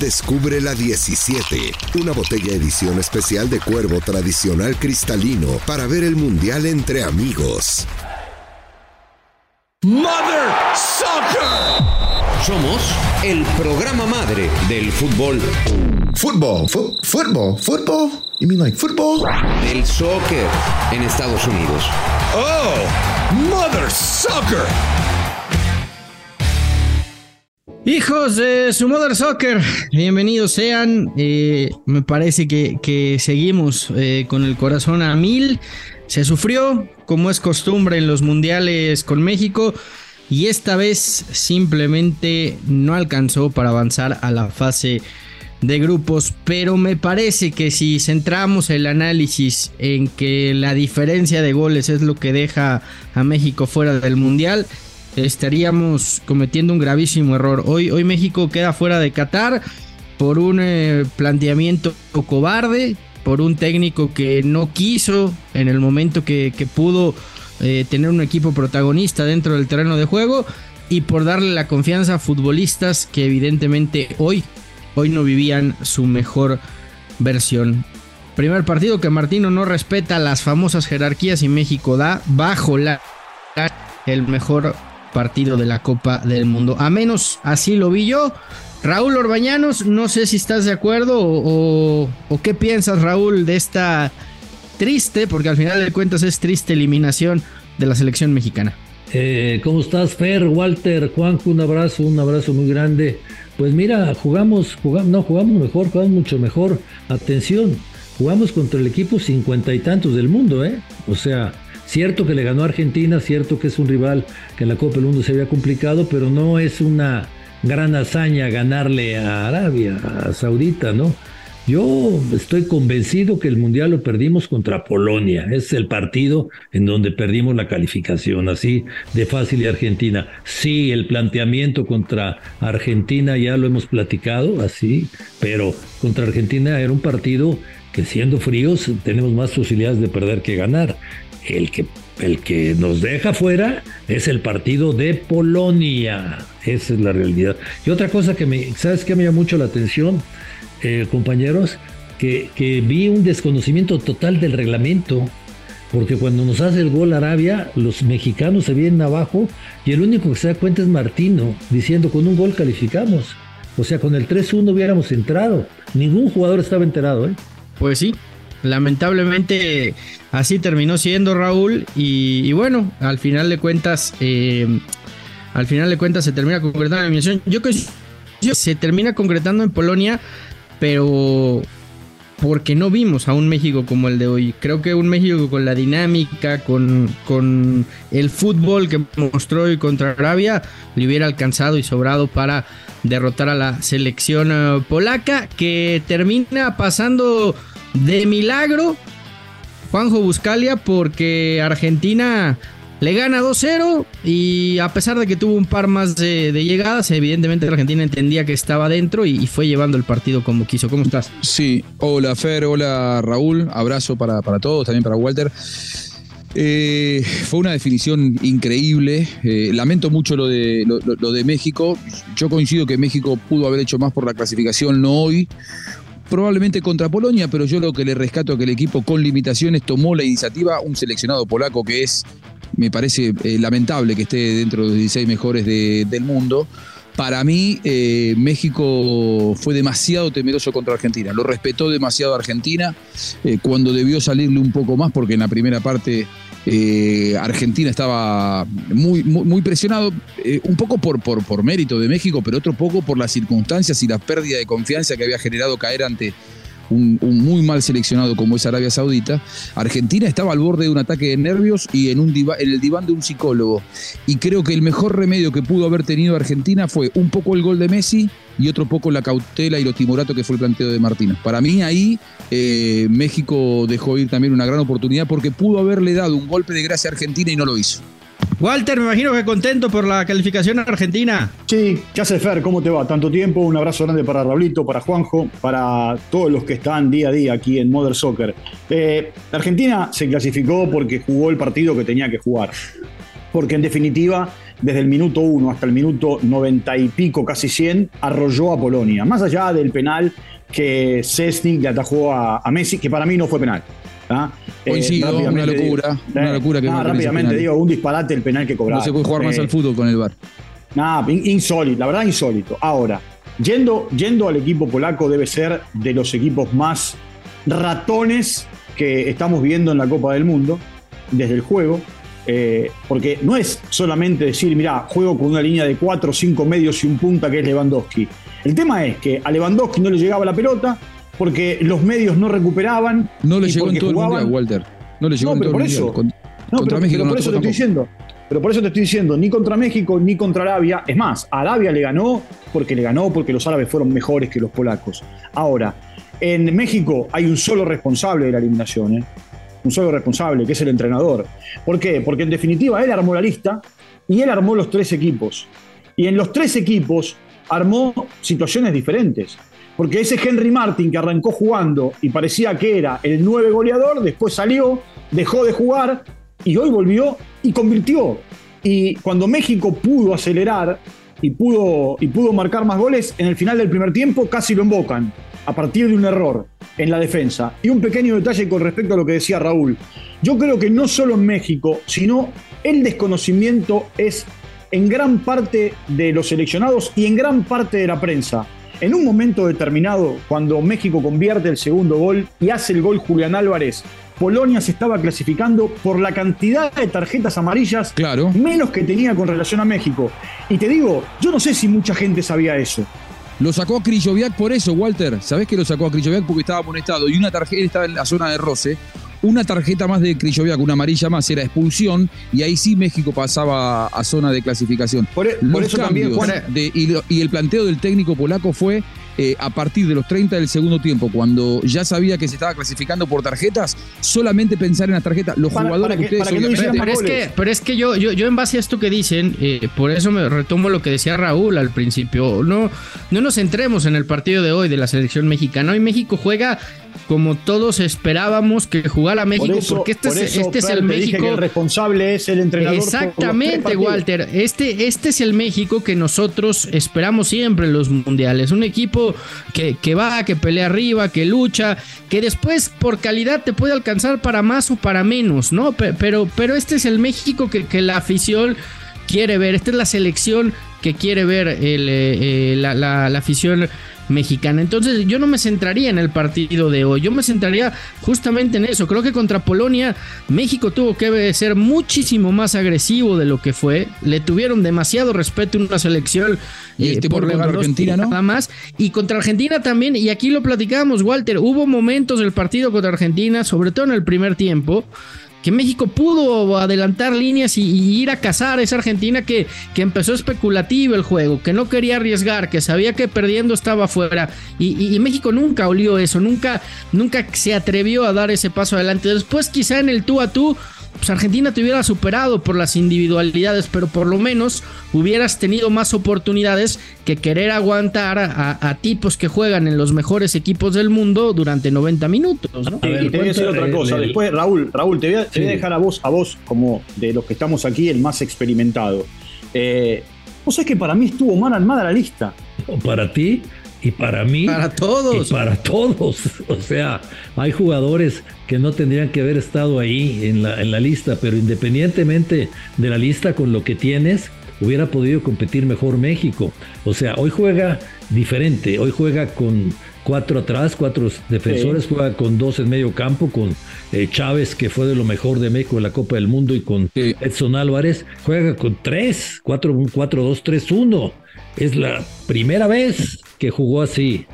Descubre la 17, una botella edición especial de cuervo tradicional cristalino para ver el mundial entre amigos. Mother Soccer. Somos el programa madre del fútbol. Fútbol, fútbol, fútbol. You mean like football? Del soccer en Estados Unidos. Oh, Mother Soccer. Hijos de su Mother Soccer, bienvenidos sean. Eh, me parece que, seguimos eh, con el corazón a mil. Se sufrió, como es costumbre en los mundiales con México, y esta vez simplemente no alcanzó para avanzar a la fase de grupos. Pero me parece que si centramos el análisis en que la diferencia de goles es lo que deja a México fuera del mundial estaríamos cometiendo un gravísimo error. Hoy, hoy México queda fuera de Qatar por un eh, planteamiento cobarde, por un técnico que no quiso en el momento que, pudo eh, tener un equipo protagonista dentro del terreno de juego y por darle la confianza a futbolistas que evidentemente hoy, hoy no vivían su mejor versión. Primer partido que Martino no respeta las famosas jerarquías y México da bajo la el mejor partido de la Copa del Mundo. A menos así lo vi yo. Raúl Orbañanos, no sé si estás de acuerdo o, qué piensas, Raúl, de esta triste, porque al final de cuentas es triste eliminación de la selección mexicana. Eh, ¿Cómo estás, Fer, Walter, Juanjo? Un abrazo, un abrazo muy grande. Pues mira, jugamos, jugamos, no, jugamos mejor, jugamos mucho mejor. Atención, jugamos contra el equipo cincuenta y tantos del mundo, ¿eh? O sea, Cierto que le ganó a Argentina, cierto que es un rival que en la Copa del Mundo se había complicado, pero no es una gran hazaña ganarle a Arabia, a Saudita, ¿no? Yo estoy convencido que el Mundial lo perdimos contra Polonia. Es el partido en donde perdimos la calificación, así de fácil y Argentina. Sí, el planteamiento contra Argentina ya lo hemos platicado, así, pero contra Argentina era un partido que siendo fríos tenemos más posibilidades de perder que ganar. El que, el que nos deja fuera es el partido de Polonia. Esa es la realidad. Y otra cosa que me, ¿sabes qué me llama mucho la atención, eh, compañeros? Que, que vi un desconocimiento total del reglamento. Porque cuando nos hace el gol Arabia, los mexicanos se vienen abajo y el único que se da cuenta es Martino, diciendo con un gol calificamos. O sea, con el 3-1 hubiéramos entrado. Ningún jugador estaba enterado, ¿eh? Pues sí, Lamentablemente así terminó siendo Raúl y, bueno, al final de cuentas, eh, al final de cuentas se termina concretando la eliminación. Yo que se termina concretando en Polonia, pero porque no vimos a un México como el de hoy. Creo que un México con la dinámica, con, con el fútbol que mostró hoy contra Arabia, le hubiera alcanzado y sobrado para derrotar a la selección eh, polaca, que termina pasando de milagro Juanjo Buscalia porque Argentina le gana 2-0 y a pesar de que tuvo un par más de, llegadas, evidentemente Argentina entendía que estaba dentro y, fue llevando el partido como quiso. ¿Cómo estás? Sí, hola Fer, hola Raúl, abrazo para, para todos, también para Walter. Eh, fue una definición increíble. Eh, lamento mucho lo de, lo de México. Yo coincido que México pudo haber hecho más por la clasificación, no hoy probablemente contra Polonia, pero yo lo que le rescato es que el equipo con limitaciones tomó la iniciativa, un seleccionado polaco que es, me parece eh, lamentable que esté dentro de los 16 mejores del mundo. Para mí, eh, México fue demasiado temeroso contra Argentina. Lo respetó demasiado Argentina eh, cuando debió salirle un poco más, porque en la primera parte eh, Argentina estaba muy, muy, presionado, eh, un poco por, por, por mérito de México, pero otro poco por las circunstancias y la pérdida de confianza que había generado caer ante un, muy mal seleccionado como es Arabia Saudita, Argentina estaba al borde de un ataque de nervios y en, un en el diván de un psicólogo. Y creo que el mejor remedio que pudo haber tenido Argentina fue un poco el gol de Messi y otro poco la cautela y lo timorato que fue el planteo de Martínez. Para mí ahí eh, México dejó ir también una gran oportunidad porque pudo haberle dado un golpe de gracia a Argentina y no lo hizo. Walter, me imagino que contento por la calificación argentina. Sí, ¿qué hace Fer? ¿Cómo te va? Tanto tiempo, un abrazo grande para Raulito, para Juanjo, para todos los que están día a día aquí en Modern Soccer. Eh, Argentina se clasificó porque jugó el partido que tenía que jugar. Porque en definitiva desde el minuto 1 hasta el minuto 90 y pico, casi 100, arrolló a Polonia. Más allá del penal que Cesny le atajó a Messi, que para mí no fue penal. ¿Ah? Eh, Coincido, una rápidamente locura, digo- una eh, locura que realice rápidamente digo, un disparate el penal que cobraron. No se puede jugar más Eh, al fútbol con el VAR. Nada, in- insólito, la verdad insólito. Ahora, yendo, yendo al equipo polaco debe ser de los equipos más ratones que estamos viendo en la Copa del Mundo desde el juego. eh, porque no es solamente decir, mira, juego con una línea de 4 o 5 medios y un punta que es Lewandowski. El tema es que a Lewandowski no le llegaba la pelota porque los medios no recuperaban. No le llegó en todo el jugaban- mundial, Walter. No le llegó No, en pero todo el por eso. mundial. Con- No, contra pero, México pero no por eso te estoy diciendo. Pero por eso te estoy diciendo, ni contra México ni contra Arabia. Es más, Arabia le ganó porque le ganó porque los árabes fueron mejores que los polacos. Ahora, en México hay un solo responsable de la eliminación, ¿eh? un solo responsable, que es el entrenador. ¿Por qué? Porque en definitiva él armó la lista y él armó los tres equipos. Y en los tres equipos armó situaciones diferentes. Porque ese Henry Martin que arrancó jugando y parecía que era el nueve goleador, después salió, dejó de jugar y hoy volvió y convirtió. Y cuando México pudo acelerar y pudo, y pudo marcar más goles, en el final del primer tiempo casi lo embocan a partir de un error en la defensa. Y un pequeño detalle con respecto a lo que decía Raúl. Yo creo que no solo en México, sino el desconocimiento es en gran parte de los seleccionados y en gran parte de la prensa. En un momento determinado, cuando México convierte el segundo gol y hace el gol Julián Álvarez, Polonia se estaba clasificando por la cantidad de tarjetas amarillas Claro. menos que tenía con relación a México. Y te digo, yo no sé si mucha gente sabía eso. Lo sacó a Krijoviak por eso, Walter. ¿Sabés que lo sacó a Krijoviak? Porque estaba amonestado y una tarjeta estaba en la zona de roce. Una tarjeta más de Krijoviak, una amarilla más, era expulsión y ahí sí México pasaba a zona de clasificación. Por, e- por eso también, cambios Juan, de- y, lo- y el planteo del técnico polaco fue eh, a partir de los 30 del segundo tiempo, cuando ya sabía que se estaba clasificando por tarjetas, solamente pensar en las tarjetas. Los Para- jugadores para que- ustedes para que no Pero es que, pero es que yo, yo, yo en base a esto que dicen, eh, por eso me retomo lo que decía Raúl al principio. No, no nos centremos en el partido de hoy de la selección mexicana. Hoy México juega como todos esperábamos que jugara México, por eso, porque este, por es, eso, este es el que México. el responsable es el entrenador. Exactamente. Walter. Este, este es el México que nosotros esperamos siempre en los mundiales. Un equipo que, que va, que pelea arriba, que lucha, que después por calidad te puede alcanzar para más o para menos, ¿no? Pe- Pero, pero este es el México que, que la afición quiere ver. Esta es la selección que quiere ver el, eh, eh, la, la- la afición mexicana. Entonces yo no me centraría en el partido de hoy, yo me centraría justamente en eso. Creo que contra Polonia México tuvo que ser muchísimo más agresivo de lo que fue. Le tuvieron demasiado respeto en una selección Y este por contra Lewandowski Argentina, ¿no? Nada más. Y contra Argentina también, y aquí lo platicábamos, Walter, hubo momentos del partido contra Argentina, sobre todo en el primer tiempo, que México pudo adelantar líneas y, ir a cazar a esa Argentina que, que empezó especulativo el juego, que no quería arriesgar, que sabía que perdiendo estaba afuera. Y, y- y México nunca olió eso, nunca, nunca se atrevió a dar ese paso adelante. Después quizá en el tú a tú pues Argentina te hubiera superado por las individualidades, pero por lo menos hubieras tenido más oportunidades que querer aguantar a, a tipos que juegan en los mejores equipos del mundo durante 90 minutos. ¿no? Y, A ver, y te voy a decir ¿cuánto- otra cosa. el- Después, Raúl, Raúl, te voy a, te voy a Sí. dejar a vos, a vos, como de los que estamos aquí, el más experimentado. Eh, vos sabés que para mí estuvo mal armada la lista. Para ti y para mí. Para todos. Y para todos. O sea, hay jugadores que no tendrían que haber estado ahí en la, en la lista, pero independientemente de la lista con lo que tienes, hubiera podido competir mejor México. O sea, hoy juega diferente, hoy juega con cuatro atrás, cuatro defensores, juega con dos en medio campo, con eh, Chávez, que fue de lo mejor de México en la Copa del Mundo, y con Sí. Edson Álvarez, juega con tres, cuatro, un 4-2-3-1. Es la primera vez que jugó así.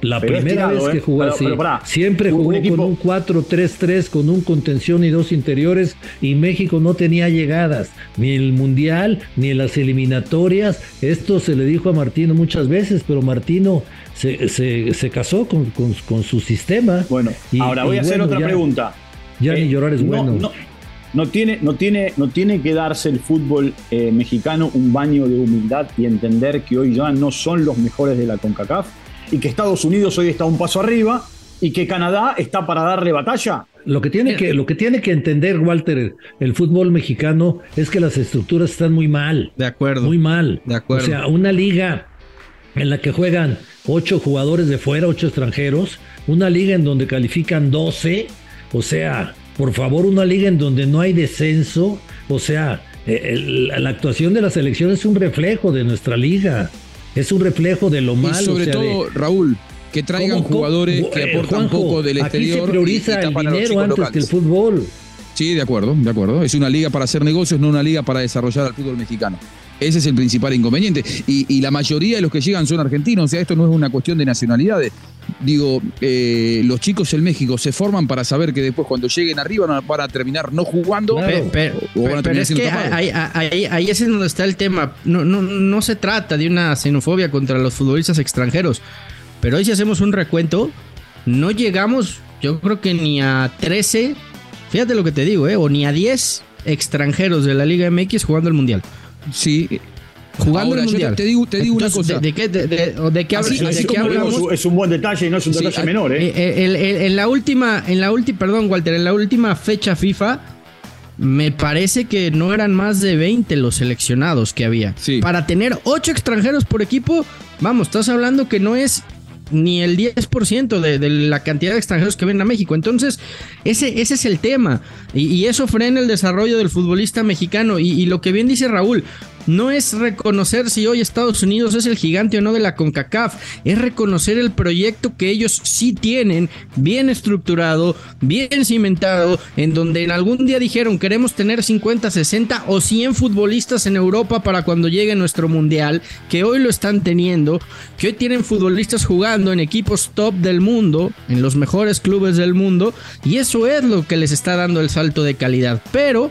La Pero primera vez que ¿eh? jugó Pero- así. pero Siempre un jugó equipo- con un 4-3-3, con un contención y dos interiores, y México no tenía llegadas, ni en el Mundial, ni en las eliminatorias. Esto se le dijo a Martino muchas veces, pero Martino se, se- se casó con, con- con su sistema. Bueno, Y- ahora voy y a hacer bueno, otra ya- pregunta. Ya Eh, ni llorar es no, bueno. No, no tiene, no, tiene, no tiene que darse el fútbol eh, mexicano un baño de humildad y entender que hoy ya no son los mejores de la CONCACAF y que Estados Unidos hoy está un paso arriba y que Canadá está para darle batalla. Lo que tiene que, lo que tiene que entender, Walter, el fútbol mexicano es que las estructuras están muy mal. De acuerdo. Muy mal. De acuerdo. O sea, una liga en la que juegan ocho jugadores de fuera, ocho extranjeros, una liga en donde califican 12, o sea, por favor, una liga en donde no hay descenso, o sea, eh, el- la actuación de la selección es un reflejo de nuestra liga, es un reflejo de lo Y malo. sobre o sea, de- todo, Raúl, que traigan ¿Cómo- cómo- jugadores que eh, aportan Juanjo, poco del Aquí exterior. se prioriza y- y el dinero antes que el fútbol. Sí, de acuerdo, de acuerdo. Es una liga para hacer negocios, no una liga para desarrollar al fútbol mexicano. Ese es el principal inconveniente. Y, y la mayoría de los que llegan son argentinos. O sea, esto no es una cuestión de nacionalidades. Digo, eh, los chicos en México se forman para saber que después cuando lleguen arriba van a- terminar no jugando. Claro. Pe- pe- O van a pero terminar es siendo que tapados. ahí, ahí, ahí es en donde está el tema. No, no, no se trata de una xenofobia contra los futbolistas extranjeros. Pero hoy si hacemos un recuento, no llegamos, yo creo que ni a 13, fíjate lo que te digo, ¿eh? o ni a 10 extranjeros de la Liga MX jugando el Mundial. Sí. Jugando Ahora, el Mundial. te, te digo, te digo una cosa. ¿De, de qué, de, de- o de qué habla- Así- de así qué como digo, hablamos? Es un buen detalle y no es un Sí, detalle menor, ¿eh? Eh, eh, en la última, en la última, perdón, Walter, en la última fecha FIFA, me parece que no eran más de 20 los seleccionados que había. Sí. Para tener 8 extranjeros por equipo, vamos, estás hablando que no es ni el 10% de, de la cantidad de extranjeros que vienen a México. Entonces, ese, ese es el tema. Y, y eso frena el desarrollo del futbolista mexicano. Y, y lo que bien dice Raúl, no es reconocer si hoy Estados Unidos es el gigante o no de la CONCACAF, es reconocer el proyecto que ellos sí tienen, bien estructurado, bien cimentado, en donde en algún día dijeron queremos tener 50, 60 o 100 futbolistas en Europa para cuando llegue nuestro mundial, que hoy lo están teniendo, que hoy tienen futbolistas jugando en equipos top del mundo, en los mejores clubes del mundo, y eso es lo que les está dando el salto de calidad. Pero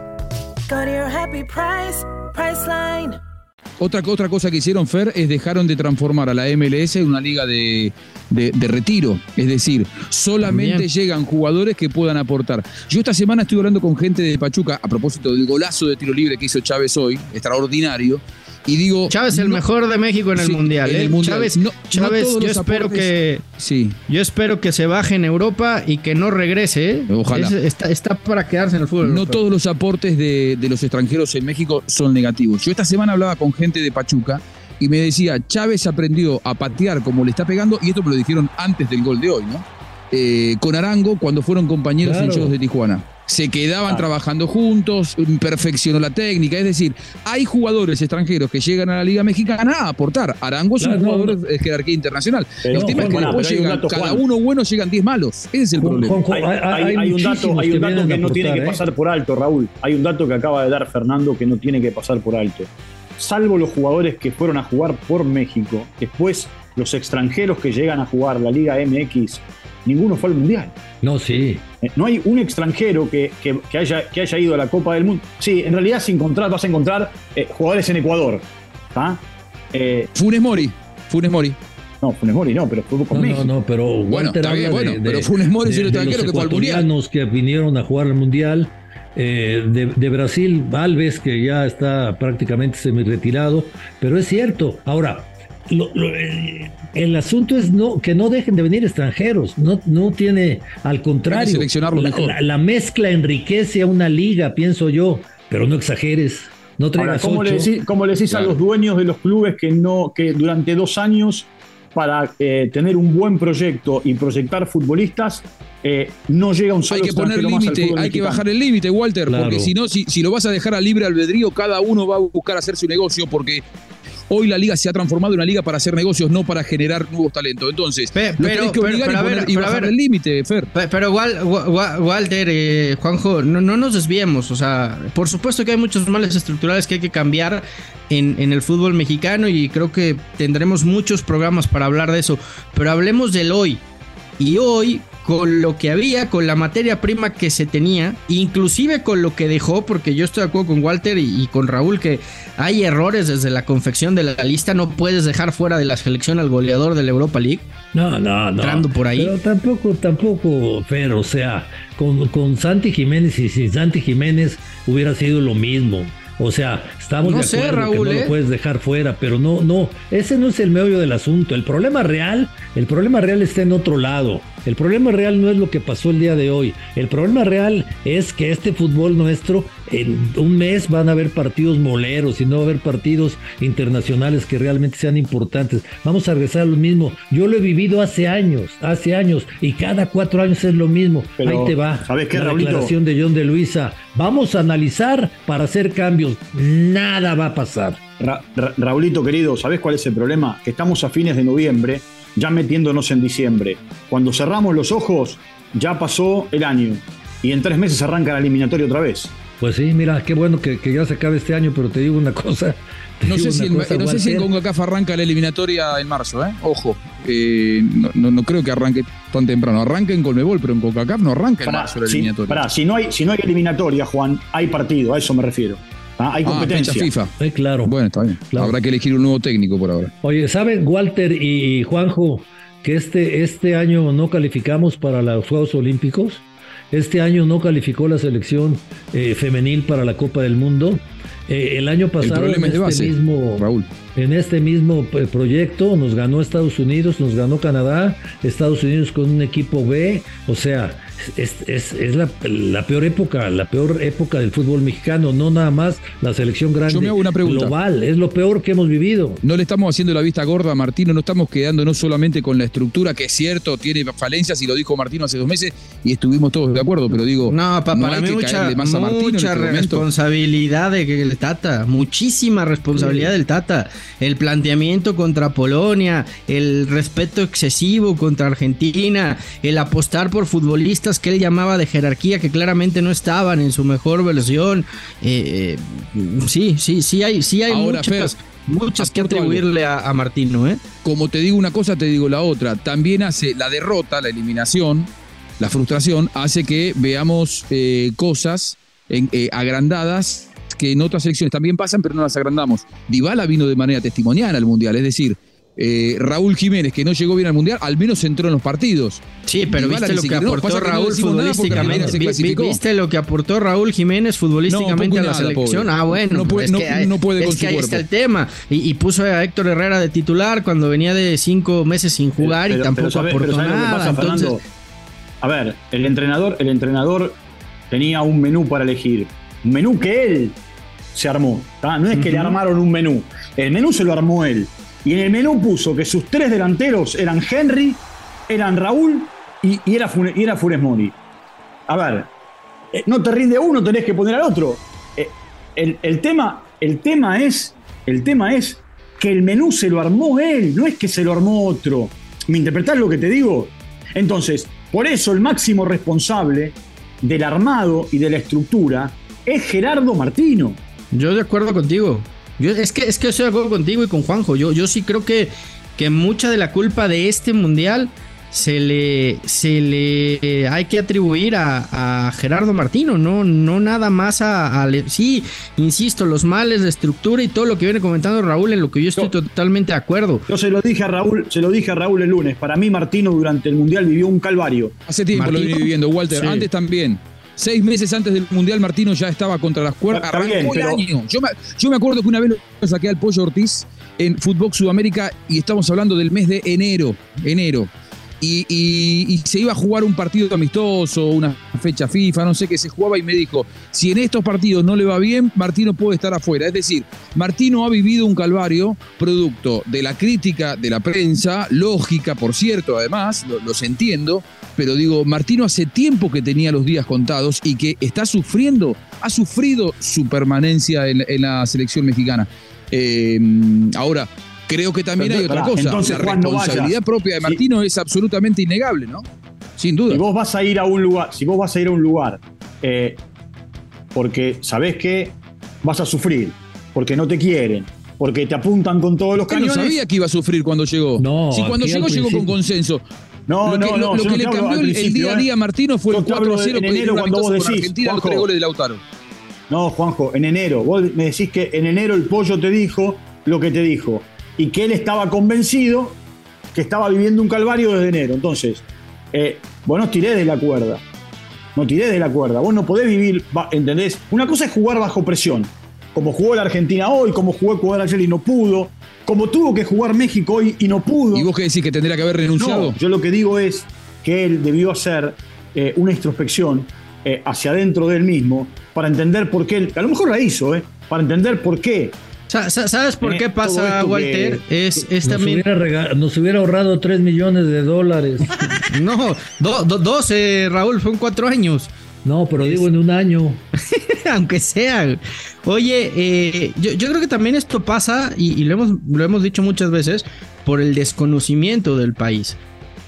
Go to your happy price, Priceline. Otra, otra cosa que hicieron, Fer, es dejaron de transformar a la MLS en una liga de, de- de retiro. Es decir, solamente También. llegan jugadores que puedan aportar. Yo esta semana estuve hablando con gente de Pachuca a propósito del golazo de tiro libre que hizo Chávez hoy, extraordinario. Y digo. Chávez el no- mejor de México en el Sí, mundial. en ¿eh? el Mundial. Chávez, No- Chávez, yo espero aportes- que Sí. yo espero que se baje en Europa y que no regrese. ¿eh? Ojalá. Es- está, está para quedarse en el fútbol. No europeo. todos los aportes de, de los extranjeros en México son negativos. Yo esta semana hablaba con gente de Pachuca y me decía, Chávez aprendió a patear como le está pegando, y esto me lo dijeron antes del gol de hoy, ¿no? Eh, con Arango cuando fueron compañeros Claro. en Cholos de Tijuana. Se quedaban Claro. trabajando juntos, perfeccionó la técnica. Es decir, hay jugadores extranjeros que llegan a la Liga Mexicana a aportar. Arango es Claro, un jugador no. de jerarquía internacional. Pero, el tema es que después llegan, dato, cada uno bueno, llegan 10 malos. Ese es el Juan- problema. Hay, hay- hay- hay- hay un dato, muchísimos hay un que dato no tiene que ¿eh? pasar por alto, Raúl. Hay un dato que acaba de dar Fernando que no tiene que pasar por alto. Salvo los jugadores que fueron a jugar por México, después los extranjeros que llegan a jugar la Liga MX, ninguno fue al Mundial. No, sí. Eh, No hay un extranjero que, que- que haya, que haya ido a la Copa del Mundo. Sí, en realidad si encontrar, vas a encontrar eh, jugadores en Ecuador. ¿tá? Eh, Funes Mori. Funes Mori. no, Funes Mori no, pero fue con No, México. no, no, pero Bueno, Walter está bien, habla bueno, de, pero de- Funes Mori es de extranjero los que fue al Mundial. ecuatorianos que vinieron a jugar al Mundial, eh, de, de Brasil, Alves, que ya está prácticamente semi-retirado, pero es cierto. Ahora, lo- lo- eh, el asunto es no, que no dejen de venir extranjeros, no, no tiene, al contrario, seleccionar lo la, mejor. la- la mezcla enriquece a una liga, pienso yo, pero no exageres, no Ahora, traigas ¿cómo, le ocho. decís, cómo le decís a los dueños de los clubes que no que durante dos años para eh, tener un buen proyecto y proyectar futbolistas eh, no llega un solo Hay que poner límite, hay que bajar el límite, Walter, Claro. porque si no, si, si lo vas a dejar a libre albedrío, cada uno va a buscar hacer su negocio, porque hoy la liga se ha transformado en una liga para hacer negocios, no para generar nuevos talentos. Entonces, Pe- lo pero- tenés que obligar pero y, a ver, y a el límite, Fer. Pe- Pero Wa- Walter, eh, Juanjo, no, no nos desviemos. O sea, por supuesto que hay muchos males estructurales que hay que cambiar en, en el fútbol mexicano y creo que tendremos muchos programas para hablar de eso. Pero hablemos del hoy. Y hoy con lo que había, con la materia prima que se tenía, inclusive con lo que dejó, porque yo estoy de acuerdo con Walter y, y con Raúl que hay errores desde la confección de la lista, no puedes dejar fuera de la selección al goleador de la Europa League. No, no, no. Entrando por ahí. Pero tampoco, tampoco, Fer, o sea, con, con Santi Jiménez y sin Santi Jiménez hubiera sido lo mismo. O sea, estamos No de sé, acuerdo Raúl, que no ¿eh? lo puedes dejar fuera, pero no, no, ese no es el meollo del asunto. El problema real, el problema real está en otro lado. El problema real no es lo que pasó el día de hoy. El problema real es que este fútbol nuestro, en un mes van a haber partidos moleros y no va a haber partidos internacionales que realmente sean importantes. Vamos a regresar a lo mismo. Yo lo he vivido hace años, hace años, y cada cuatro años es lo mismo. Pero, Ahí te va. ¿sabes qué, la Raulito? declaración de John de Luisa. Vamos a analizar para hacer cambios. Nada va a pasar. Ra- Ra- Raulito querido, ¿sabés cuál es el problema? Que estamos a fines de noviembre, ya metiéndonos en diciembre. Cuando cerramos los ojos, ya pasó el año. Y en tres meses arranca la eliminatoria otra vez. Pues sí, mira, qué bueno que, que ya se acabe este año, pero te digo una cosa. No sé, si en, cosa, no sé si en Walter. CONCACAF arranca la eliminatoria en marzo, ¿eh? Ojo. Eh, no, no- no creo que arranque tan temprano. Arranca en Colmebol, pero en CONCACAF no arranca en Pará, marzo la si, eliminatoria. pará, si no, hay, si no hay eliminatoria, Juan, hay partido, a eso me refiero. Ah, Hay Ah, competencia. FIFA. Eh, claro. Bueno, está bien. Claro. Habrá que elegir un nuevo técnico por ahora. Oye, ¿saben, Walter y Juanjo, que este, este año no calificamos para los Juegos Olímpicos? Este año no calificó la selección eh, femenil para la Copa del Mundo. Eh, el año El pasado problema en este base, mismo Raúl. En este mismo eh, proyecto nos ganó Estados Unidos, nos ganó Canadá, Estados Unidos con un equipo B, o sea, es, es- es la, la peor época, la peor época del fútbol mexicano, no nada más la selección grande Yo me hago una pregunta. global, es lo peor que hemos vivido. No le estamos haciendo la vista gorda a Martino, no estamos quedándonos solamente con la estructura, que es cierto, tiene falencias, y lo dijo Martino hace dos meses, y estuvimos todos de acuerdo, pero digo, No, pa- no para hay mí que mucha, caerle más a Martino en mucha este responsabilidad de que el Tata, muchísima responsabilidad del Tata. El planteamiento contra Polonia, el respeto excesivo contra Argentina, el apostar por futbolistas que él llamaba de jerarquía que claramente no estaban en su mejor versión. Eh, eh, sí, sí, sí hay, sí hay Ahora, muchas, Fer, muchas que atribuirle a, a Martino, ¿eh? como te digo una cosa, te digo la otra. También hace la derrota, la eliminación, la frustración, hace que veamos eh, cosas en- eh, agrandadas que en otras selecciones también pasan, pero no las agrandamos. Dybala vino de manera testimonial al Mundial, es decir, eh, Raúl Jiménez, que no llegó bien al Mundial, al menos entró en los partidos. Sí, pero Dybala viste lo que no, aportó que no Raúl Argentina futbolísticamente. Vi-. ¿Viste lo que aportó Raúl Jiménez futbolísticamente No, a la nada, selección? pobre. Ah, bueno, No puede- es no- que puede es con que su ahí cuerpo. está el tema. Y, y puso a Héctor Herrera de titular cuando venía de cinco meses sin jugar y tampoco pero sabe- aportó pero ¿sabe lo que nada. pasa, Entonces? A ver, el entrenador, el entrenador tenía un menú para elegir. Un menú que él se armó. ¿tá? No es que le armaron un menú. El menú se lo armó él. Y en el menú puso que sus tres delanteros eran Henry, eran Raúl y, y era, y era Funes Mori. A ver, eh, no te rinde uno, tenés que poner al otro. Eh, el, el tema, el, tema es, el tema es que el menú se lo armó él, no es que se lo armó otro. ¿Me interpretás lo que te digo? Entonces, por eso el máximo responsable del armado y de la estructura es Gerardo Martino. Yo de acuerdo contigo. Yo, es, que, es que estoy de acuerdo contigo y con Juanjo. Yo, yo sí creo que, que mucha de la culpa de este mundial se le, se le hay que atribuir a, a Gerardo Martino, no, no nada más a, sí, insisto, los males de estructura y todo lo que viene comentando Raúl en lo que yo estoy totalmente de acuerdo. Yo se lo dije a Raúl, se lo dije a Raúl el lunes. Para mí Martino durante el mundial vivió un calvario. Hace tiempo lo viene viviendo, Walter. Sí. Antes también. Seis meses antes del Mundial, Martino ya estaba contra las cuerdas. Está Arrancó bien, el pero- año. Yo me, yo me acuerdo que una vez lo saqué al Pollo Ortiz en Fútbol Sudamérica y estamos hablando del mes de enero. Enero. Y, se iba a jugar un partido amistoso, una fecha FIFA, no sé qué se jugaba y me dijo, si en estos partidos no le va bien, Martino puede estar afuera. Es decir, Martino ha vivido un calvario producto de la crítica de la prensa, lógica, por cierto, además, lo- los entiendo, pero digo, Martino hace tiempo que tenía los días contados y que está sufriendo, ha sufrido su permanencia en, en la selección mexicana. Eh, ahora, creo que también hay otra pará, cosa. entonces, la no responsabilidad propia de Sí. Martino es absolutamente innegable, ¿no? Sin duda. Si vos vas a ir a un lugar, si vos vas a ir a un lugar, eh, porque sabés que vas a sufrir, porque no te quieren, porque te apuntan con todos los Él no cañones. sabía que iba a sufrir cuando llegó. No, si cuando llegó, llegó con consenso. No, lo que, no, no, lo que no le cambió el, día a ¿eh? día a Martino fue el te hablo 4-0 en que enero cuando vos decís, Argentina, los Juanjo. tres goles de Lautaro. No, Juanjo, en enero. Vos me decís que en enero el pollo te dijo lo que te dijo. Y que él estaba convencido que estaba viviendo un calvario desde enero. Entonces, eh, vos no tirés de la cuerda. No tirés de la cuerda. Vos no podés vivir, ¿entendés? Una cosa es jugar bajo presión. Como jugó la Argentina hoy, como jugó Ecuador ayer y no pudo. Como tuvo que jugar México hoy y no pudo. ¿Y vos qué decís que tendría que haber renunciado? No, yo lo que digo es que él debió hacer eh, una introspección eh, hacia adentro de él mismo para entender por qué, él- a lo mejor la hizo, eh, para entender por qué. Sa- sa- ¿Sabes por Eh, qué pasa, Walter? es, es Nos también. hubiera, nos hubiera ahorrado 3 millones de dólares. No, do- do- 12, Raúl, fueron cuatro años. No, pero digo en un año. Aunque sea. Oye, eh, yo, yo creo que también esto pasa, y, y lo, hemos, lo hemos dicho muchas veces, por el desconocimiento del país.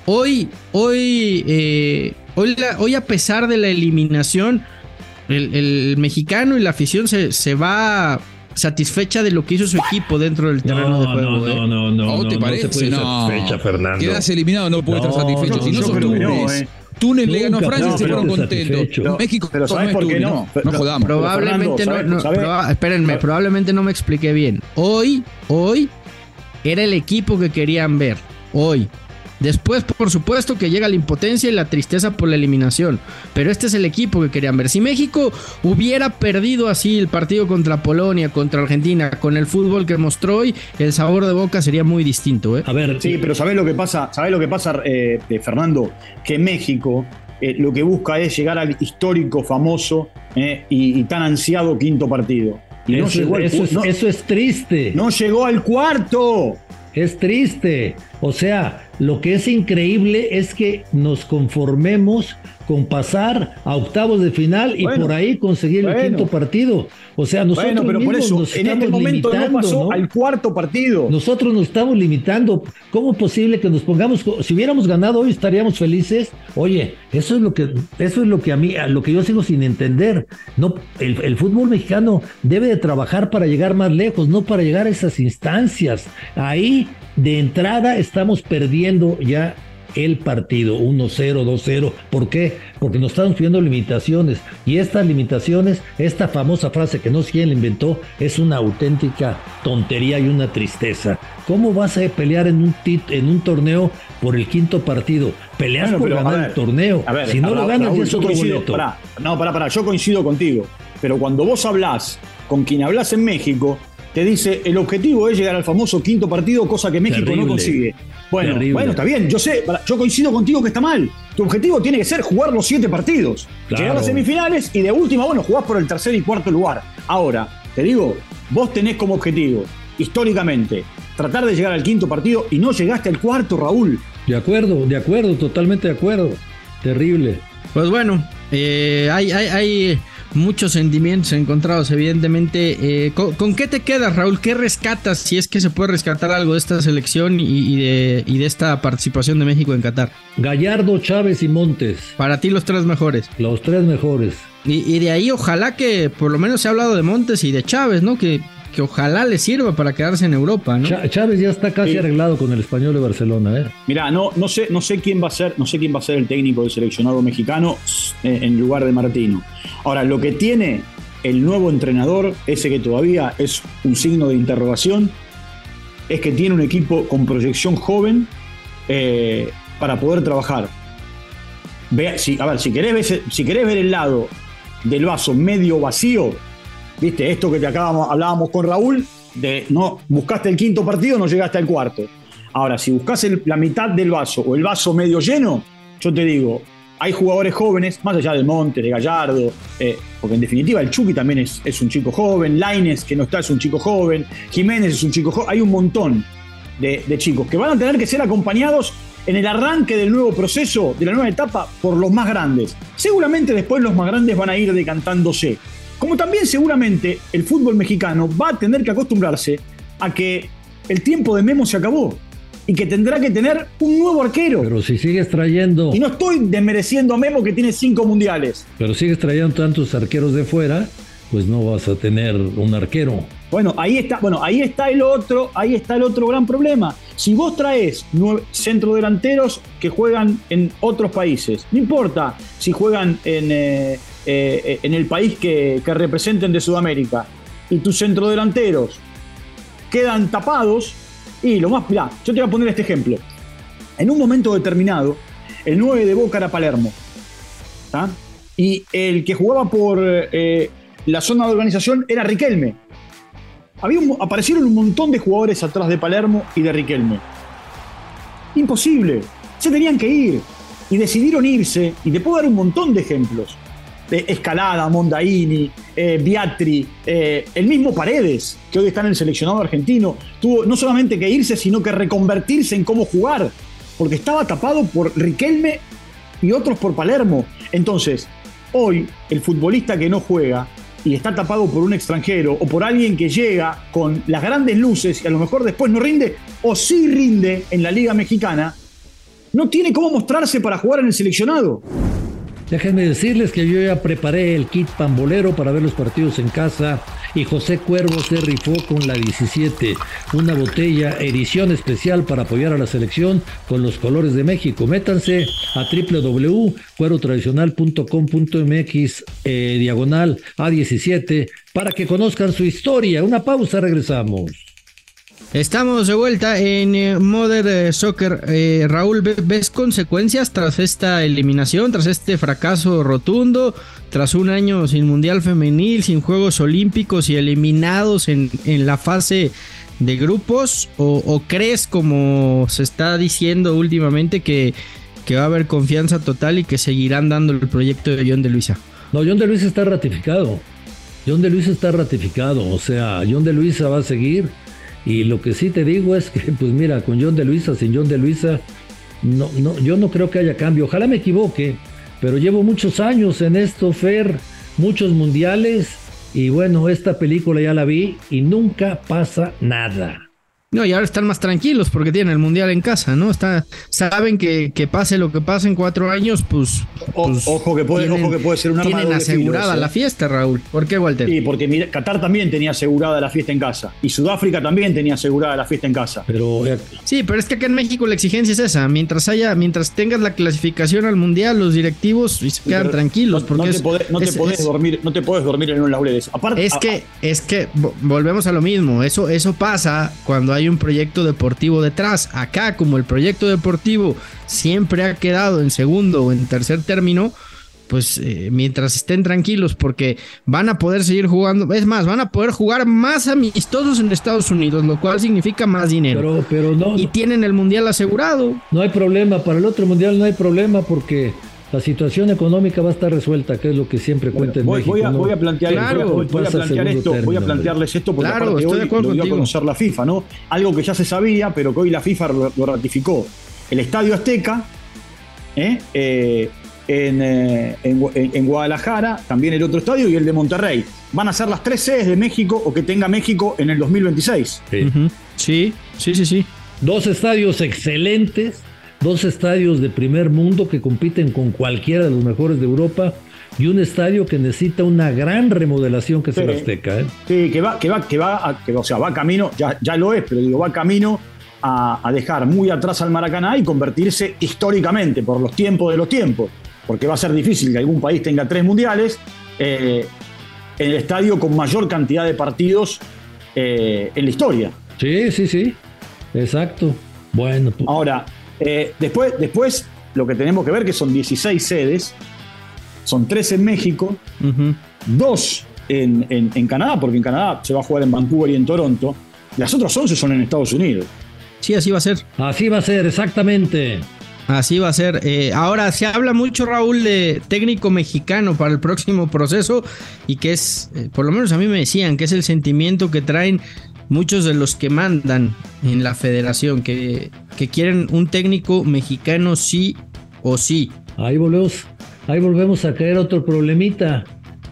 Hoy, hoy, eh, hoy, la- hoy a pesar de la eliminación, el, el mexicano y la afición se, se va satisfecha de lo que hizo su equipo dentro del terreno de juego. no, ¿eh? no, no, no. ¿A vos no, te no se parece? puede No. satisfecha, Fernando. Quedas eliminado, no puedes estar satisfecho. no, si no sos Túnez. eh. Túnez le ganó a Francia no, y se fueron contentos. México, pero ¿sabés no es por qué no? no, jodamos. Probablemente Fernando, no, no, ¿sabes? proba- espérenme, ¿sabes? probablemente no me expliqué bien. Hoy, hoy era el equipo que querían ver. Hoy. Después, por supuesto, que llega la impotencia y la tristeza por la eliminación. Pero este es el equipo que querían ver. Si México hubiera perdido así el partido contra Polonia, contra Argentina, con el fútbol que mostró hoy, el sabor de boca sería muy distinto. ¿eh? A ver, Sí, pero ¿sabés lo que pasa? ¿Sabés lo que pasa, eh, eh, Fernando? Que México eh, lo que busca es llegar al histórico, famoso eh, y, y tan ansiado quinto partido. Y no llegó al eso cu- es, no- eso es triste. no llegó al cuarto. Es triste. O sea, lo que es increíble es que nos conformemos con pasar a octavos de final y Bueno, por ahí conseguir el quinto partido. O sea, nosotros Bueno, pero por mismos eso, nos en este estamos no limitando, pasó ¿no? al cuarto partido. Nosotros nos estamos limitando. ¿Cómo es posible que nos pongamos, si hubiéramos ganado hoy estaríamos felices? Oye, eso es lo que, eso es lo que a mí, a lo que yo sigo sin entender. No, el, el fútbol mexicano debe de trabajar para llegar más lejos, no para llegar a esas instancias. Ahí, de entrada, estamos perdiendo ya el partido 1-0, 2-0. ¿Por qué? Porque nos estamos pidiendo limitaciones. Y estas limitaciones, esta famosa frase que no sé quién la inventó, es una auténtica tontería y una tristeza. ¿Cómo vas a pelear en un, tit- en un torneo por el quinto partido? Peleas Bueno, por pero, ganar ver, el torneo. Ver, si no lo ganas, Raúl, ya es otro coincido- boleto. pará, no, pará, pará, yo coincido contigo. Pero cuando vos hablás con quien hablas en México, te dice el objetivo es llegar al famoso quinto partido, cosa que México Terrible. no consigue. Bueno, Terrible. bueno, está bien, yo sé, yo coincido contigo que está mal. Tu objetivo tiene que ser jugar los siete partidos, Claro. llegar a las semifinales y de última, bueno, jugás por el tercer y cuarto lugar. Ahora, te digo, vos tenés como objetivo, históricamente, tratar de llegar al quinto partido y no llegaste al cuarto, Raúl. De acuerdo, de acuerdo, totalmente de acuerdo. Terrible. Pues bueno, eh, hay, hay, hay muchos sentimientos encontrados, evidentemente. Eh, ¿con, con qué te quedas, Raúl? ¿Qué rescatas, si es que se puede rescatar algo de esta selección y, y de, y de esta participación de México en Qatar? Gallardo, Chávez y Montes, Para ti los tres mejores. los tres mejores. Y, y de ahí ojalá que por lo menos se ha hablado de Montes y de Chávez, ¿no? Que, que ojalá le sirva para quedarse en Europa, ¿no? Chá- Chávez ya está casi Sí. arreglado con el español de Barcelona, ¿eh? Mirá, no, no sé, no sé quién va a ser, no sé quién va a ser el técnico del seleccionado mexicano eh, en lugar de Martino. Ahora, lo que tiene el nuevo entrenador, ese que todavía es un signo de interrogación, es que tiene un equipo con proyección joven eh, para poder trabajar. Ve- si, a ver, si querés, ver, si querés ver el lado del vaso medio vacío, viste, esto que te acabamos, hablábamos con Raúl, de no buscaste el quinto partido, no llegaste al cuarto. Ahora, si buscas la mitad del vaso o el vaso medio lleno, yo te digo, hay jugadores jóvenes, más allá del Monte, de Gallardo, eh, porque en definitiva el Chucky también es, es un chico joven, Laines, que no está, es un chico joven, Jiménez es un chico joven, hay un montón de chicos que van a tener que ser acompañados en el arranque del nuevo proceso, de la nueva etapa, por los más grandes. Seguramente después los más grandes van a ir decantándose. Como también seguramente el fútbol mexicano va a tener que acostumbrarse a que el tiempo de Memo se acabó y que tendrá que tener un nuevo arquero. Pero si sigues trayendo, Y no estoy desmereciendo a Memo que tiene cinco mundiales. pero sigues trayendo tantos arqueros de fuera, pues no vas a tener un arquero. Bueno, ahí está, bueno, ahí está el otro, ahí está el otro gran problema. Si vos traes centrodelanteros que juegan en otros países, no importa si juegan en, eh, eh, en el país que, representen de Sudamérica, y tus centrodelanteros quedan tapados, y lo más, mirá, yo te voy a poner este ejemplo. En un momento determinado, el 9 de Boca era Palermo. ¿tá? Y el que jugaba por eh, la zona de organización era Riquelme. Había aparecieron un montón de jugadores atrás de Palermo y de Riquelme. Imposible. Se tenían que ir. Y decidieron irse. Y te puedo dar un montón de ejemplos. De Escalada, Mondaini, eh, Biatri, eh, el mismo Paredes, que hoy está en el seleccionado argentino, tuvo no solamente que irse, sino que reconvertirse en cómo jugar. Porque estaba tapado por Riquelme y otros por Palermo. Entonces, hoy el futbolista que no juega y está tapado por un extranjero o por alguien que llega con las grandes luces y a lo mejor después no rinde o sí rinde en la Liga Mexicana, no tiene cómo mostrarse para jugar en el seleccionado. Déjenme decirles que yo ya preparé el kit pambolero para ver los partidos en casa y José Cuervo se rifó con la 17, una botella edición especial para apoyar a la selección con los colores de México. Métanse a www.cuerotradicional.com.mx eh, diagonal A17 para que conozcan su historia. Una pausa, regresamos. Estamos de vuelta en eh, Modern eh, Soccer. Eh, Raúl, ¿ve- ¿ves consecuencias tras esta eliminación, tras este fracaso rotundo, tras un año sin Mundial Femenil, sin Juegos Olímpicos y eliminados en, en la fase de grupos? ¿O, o crees, como se está diciendo últimamente, que, que va a haber confianza total y que seguirán dando el proyecto de John de Luisa? No, John de Luisa está ratificado. John de Luisa está ratificado. O sea, John de Luisa va a seguir. Y lo que sí te digo es que, pues mira, con John de Luisa, sin John de Luisa, no, no, yo no creo que haya cambio. Ojalá me equivoque, pero llevo muchos años en esto, Fer, muchos mundiales. Y bueno, esta película ya la vi y nunca pasa nada. No, y ahora están más tranquilos porque tienen el mundial en casa, ¿no? Está, saben que, que pase lo que pase en cuatro años, pues. O- pues ojo que puede- ojo que puede ser un arma de Tienen filo asegurada ese, ¿eh? la fiesta, Raúl. ¿Por qué, Walter? Y porque mira, Qatar también tenía asegurada la fiesta en casa. Y Sudáfrica también tenía asegurada la fiesta en casa. Pero eh, Sí, pero es que acá en México la exigencia es esa. Mientras haya, mientras tengas la clasificación al mundial, los directivos se quedan Pero tranquilos. no, porque no te es- podés, no te es- podés es- dormir, no te podés dormir en un laureles. Aparte, Es a- que, es que vo- volvemos a lo mismo. Eso, eso pasa cuando hay un proyecto deportivo detrás. Acá, como el proyecto deportivo siempre ha quedado en segundo o en tercer término, pues eh, mientras estén tranquilos, porque van a poder seguir jugando. Es más, van a poder jugar más amistosos en Estados Unidos, lo cual significa más dinero. Pero, pero no, y tienen el mundial asegurado. no hay problema. Para el otro mundial no hay problema porque la situación económica va a estar resuelta, que es lo que siempre cuenta en voy, México. voy a, ¿no? voy a plantear, Claro, voy a- voy plantear esto, voy a plantearles esto porque Claro, estoy hoy de acuerdo lo dio a conocer la FIFA, ¿no? Algo que ya se sabía, pero que hoy la FIFA lo, ratificó. El Estadio Azteca, ¿eh? Eh, en, eh, en en- en Guadalajara, también el otro estadio y el de Monterrey. Van a ser las tres sedes de México o que tenga México en el 2026. Sí. Ujú. Sí, sí, sí, sí. Dos estadios excelentes, dos estadios de primer mundo que compiten con cualquiera de los mejores de Europa y un estadio que necesita una gran remodelación que es el Sí. Azteca. ¿eh? Sí, que va, que va, que va, a- que, o sea, va camino, ya, ya lo es, pero digo, va camino a, a dejar muy atrás al Maracaná y convertirse históricamente, por los tiempos de los tiempos, porque va a ser difícil que algún país tenga tres mundiales, eh, en el estadio con mayor cantidad de partidos eh, en la historia. Sí, sí, sí. Exacto. Bueno, pues, Ahora, eh, después, después lo que tenemos que ver que son 16 sedes, son tres en México, Ujú. dos en, en- en Canadá, porque en Canadá se va a jugar en Vancouver y en Toronto. Las otras 11 son en Estados Unidos. Sí, así va a ser. así va a ser, exactamente. Así va a ser. Eh, ahora se habla mucho, Raúl, de técnico mexicano para el próximo proceso y que es, eh, por lo menos a mí me decían, que es el sentimiento que traen muchos de los que mandan en la federación, que, que quieren un técnico mexicano sí o sí. Ahí volvemos, ahí volvemos a caer otro problemita.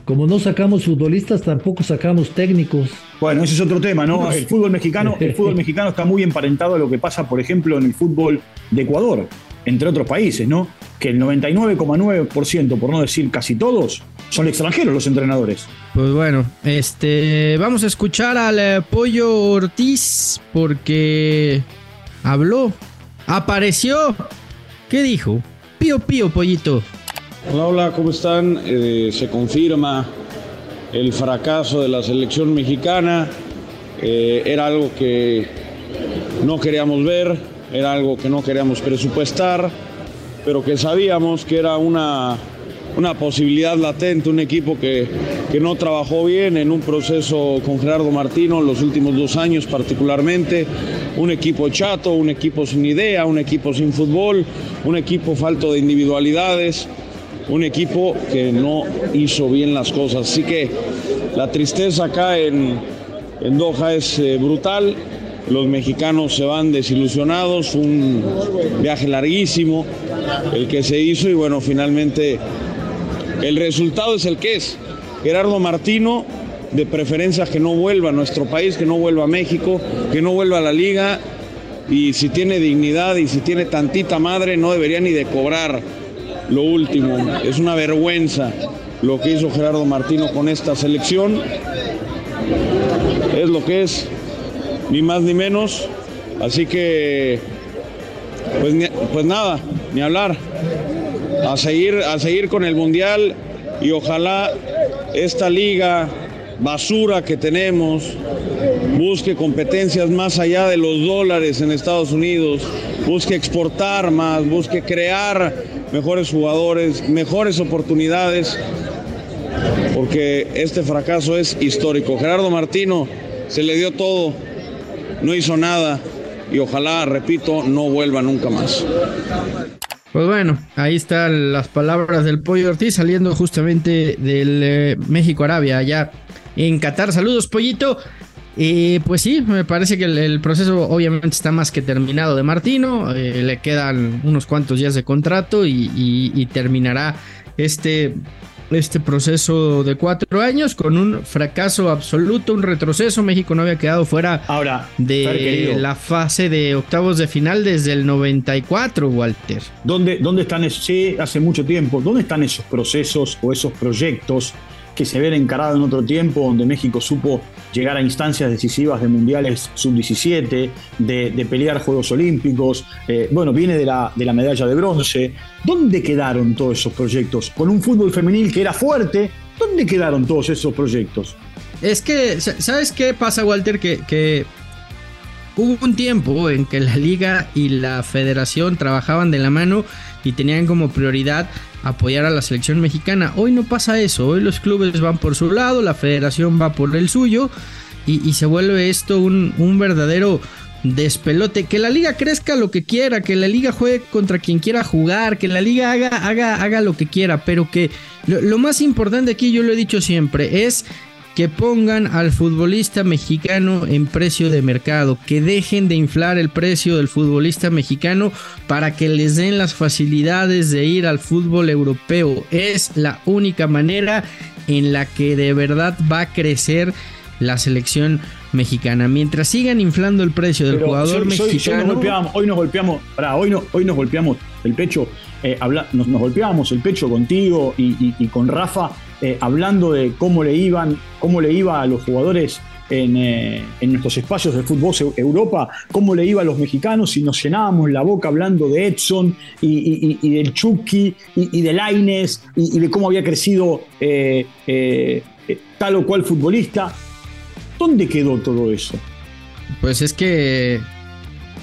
Como no sacamos futbolistas, tampoco sacamos técnicos. Bueno, ese es otro tema, ¿no? El fútbol mexicano, el fútbol mexicano está muy emparentado a lo que pasa, por ejemplo, en el fútbol de Ecuador, entre otros países, ¿no? Que el 99,9%, por no decir casi todos, son extranjeros los entrenadores. Pues bueno, este, vamos a escuchar al eh, Pollo Ortiz porque habló, apareció. ¿Qué dijo? Pío, pío, pollito. Hola, hola, ¿cómo están? Eh, se confirma el fracaso de la selección mexicana. Eh, era algo que no queríamos ver, era algo que no queríamos presupuestar, pero que sabíamos que era una, una posibilidad latente, un equipo que, que no trabajó bien en un proceso con Gerardo Martino en los últimos dos años particularmente, un equipo chato, un equipo sin idea, un equipo sin fútbol, un equipo falto de individualidades, un equipo que no hizo bien las cosas. Así que la tristeza acá en, en Doha es eh, brutal. Los mexicanos se van desilusionados, un viaje larguísimo el que se hizo y bueno, finalmente el resultado es el que es. Gerardo Martino, de preferencia que no vuelva a nuestro país, que no vuelva a México, que no vuelva a la liga y si tiene dignidad y si tiene tantita madre no debería ni de cobrar lo último. Es una vergüenza lo que hizo Gerardo Martino con esta selección. Es lo que es, ni más ni menos. Así que, pues, pues nada, ni hablar. A seguir, a seguir con el Mundial y ojalá esta liga basura que tenemos busque competencias más allá de los dólares en Estados Unidos, busque exportar más, busque crear mejores jugadores, mejores oportunidades, porque este fracaso es histórico. Gerardo Martino se le dio todo, no hizo nada y ojalá, repito, no vuelva nunca más. Pues bueno, ahí están las palabras del Pollo Ortiz saliendo justamente del eh, México-Arabia, allá en Qatar. Saludos, Pollito. Y pues sí, me parece que el, proceso obviamente está más que terminado de Martino. eh, le quedan unos cuantos días de contrato y terminará este, este proceso de cuatro años con un fracaso absoluto, un retroceso. México no había quedado fuera Ahora, de la fase de octavos de final desde el 94, Walter. ¿Dónde, ¿Dónde están esos? Sí, hace mucho tiempo. ¿Dónde están esos procesos o esos proyectos que se ven encarados en otro tiempo, donde México supo llegar a instancias decisivas de mundiales sub-17, de, pelear Juegos Olímpicos? Eh, bueno, viene de la, de la medalla de bronce. ¿Dónde quedaron todos esos proyectos? Con un fútbol femenil que era fuerte, ¿dónde quedaron todos esos proyectos? Es que, sa- ¿sabes qué pasa, Walter? Que hubo un tiempo en que la liga y la federación trabajaban de la mano y tenían como prioridad apoyar a la selección mexicana. Hoy no pasa eso, hoy los clubes van por su lado, la federación va por el suyo y, se vuelve esto un, un verdadero despelote. Que la liga crezca lo que quiera, que la liga juegue contra quien quiera jugar, que la liga haga, haga, haga lo que quiera, pero que lo más importante aquí, yo lo he dicho siempre, es que pongan al futbolista mexicano en precio de mercado, que dejen de inflar el precio del futbolista mexicano para que les den las facilidades de ir al fútbol europeo. Es la única manera en la que de verdad va a crecer la selección mexicana. Mientras sigan inflando el precio del Pero jugador hoy mexicano, nos golpeamos, hoy nos golpeamos, pará, hoy, no- hoy nos golpeamos el pecho, eh, habla- nos, nos golpeábamos el pecho contigo y, y- y con Rafa, eh, hablando de cómo le iban, cómo le iba a los jugadores en, eh, en nuestros espacios de fútbol Eu- Europa, cómo le iba a los mexicanos y nos llenábamos la boca hablando de Edson y, y- y- y del Chucky y, y del Aines y, de cómo había crecido eh, eh, eh, tal o cual futbolista. ¿Dónde quedó todo eso? pues es que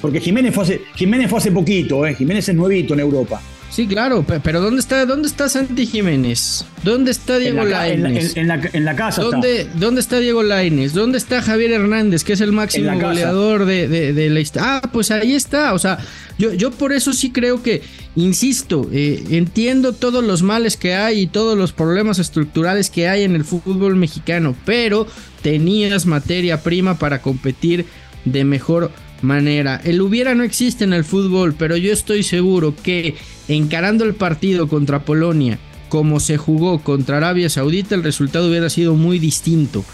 Porque Jiménez fue hace, Jiménez fue hace poquito. Jiménez es nuevito en Europa. Sí, claro, pe- pero ¿dónde está, dónde está Santi Jiménez? ¿Dónde está Diego en la- Lainez? en- en la- en la casa está. ¿Dónde, ¿Dónde está Diego Laines? ¿Dónde está Javier Hernández, que es el máximo goleador de, de- de la historia? Ah, pues ahí está. O sea, yo, yo por eso sí creo que, insisto, eh, entiendo todos los males que hay y todos los problemas estructurales que hay en el fútbol mexicano, pero tenías materia prima para competir de mejor manera. El hubiera no existe en el fútbol, pero yo estoy seguro que encarando el partido contra Polonia, como se jugó contra Arabia Saudita, el resultado hubiera sido muy distinto.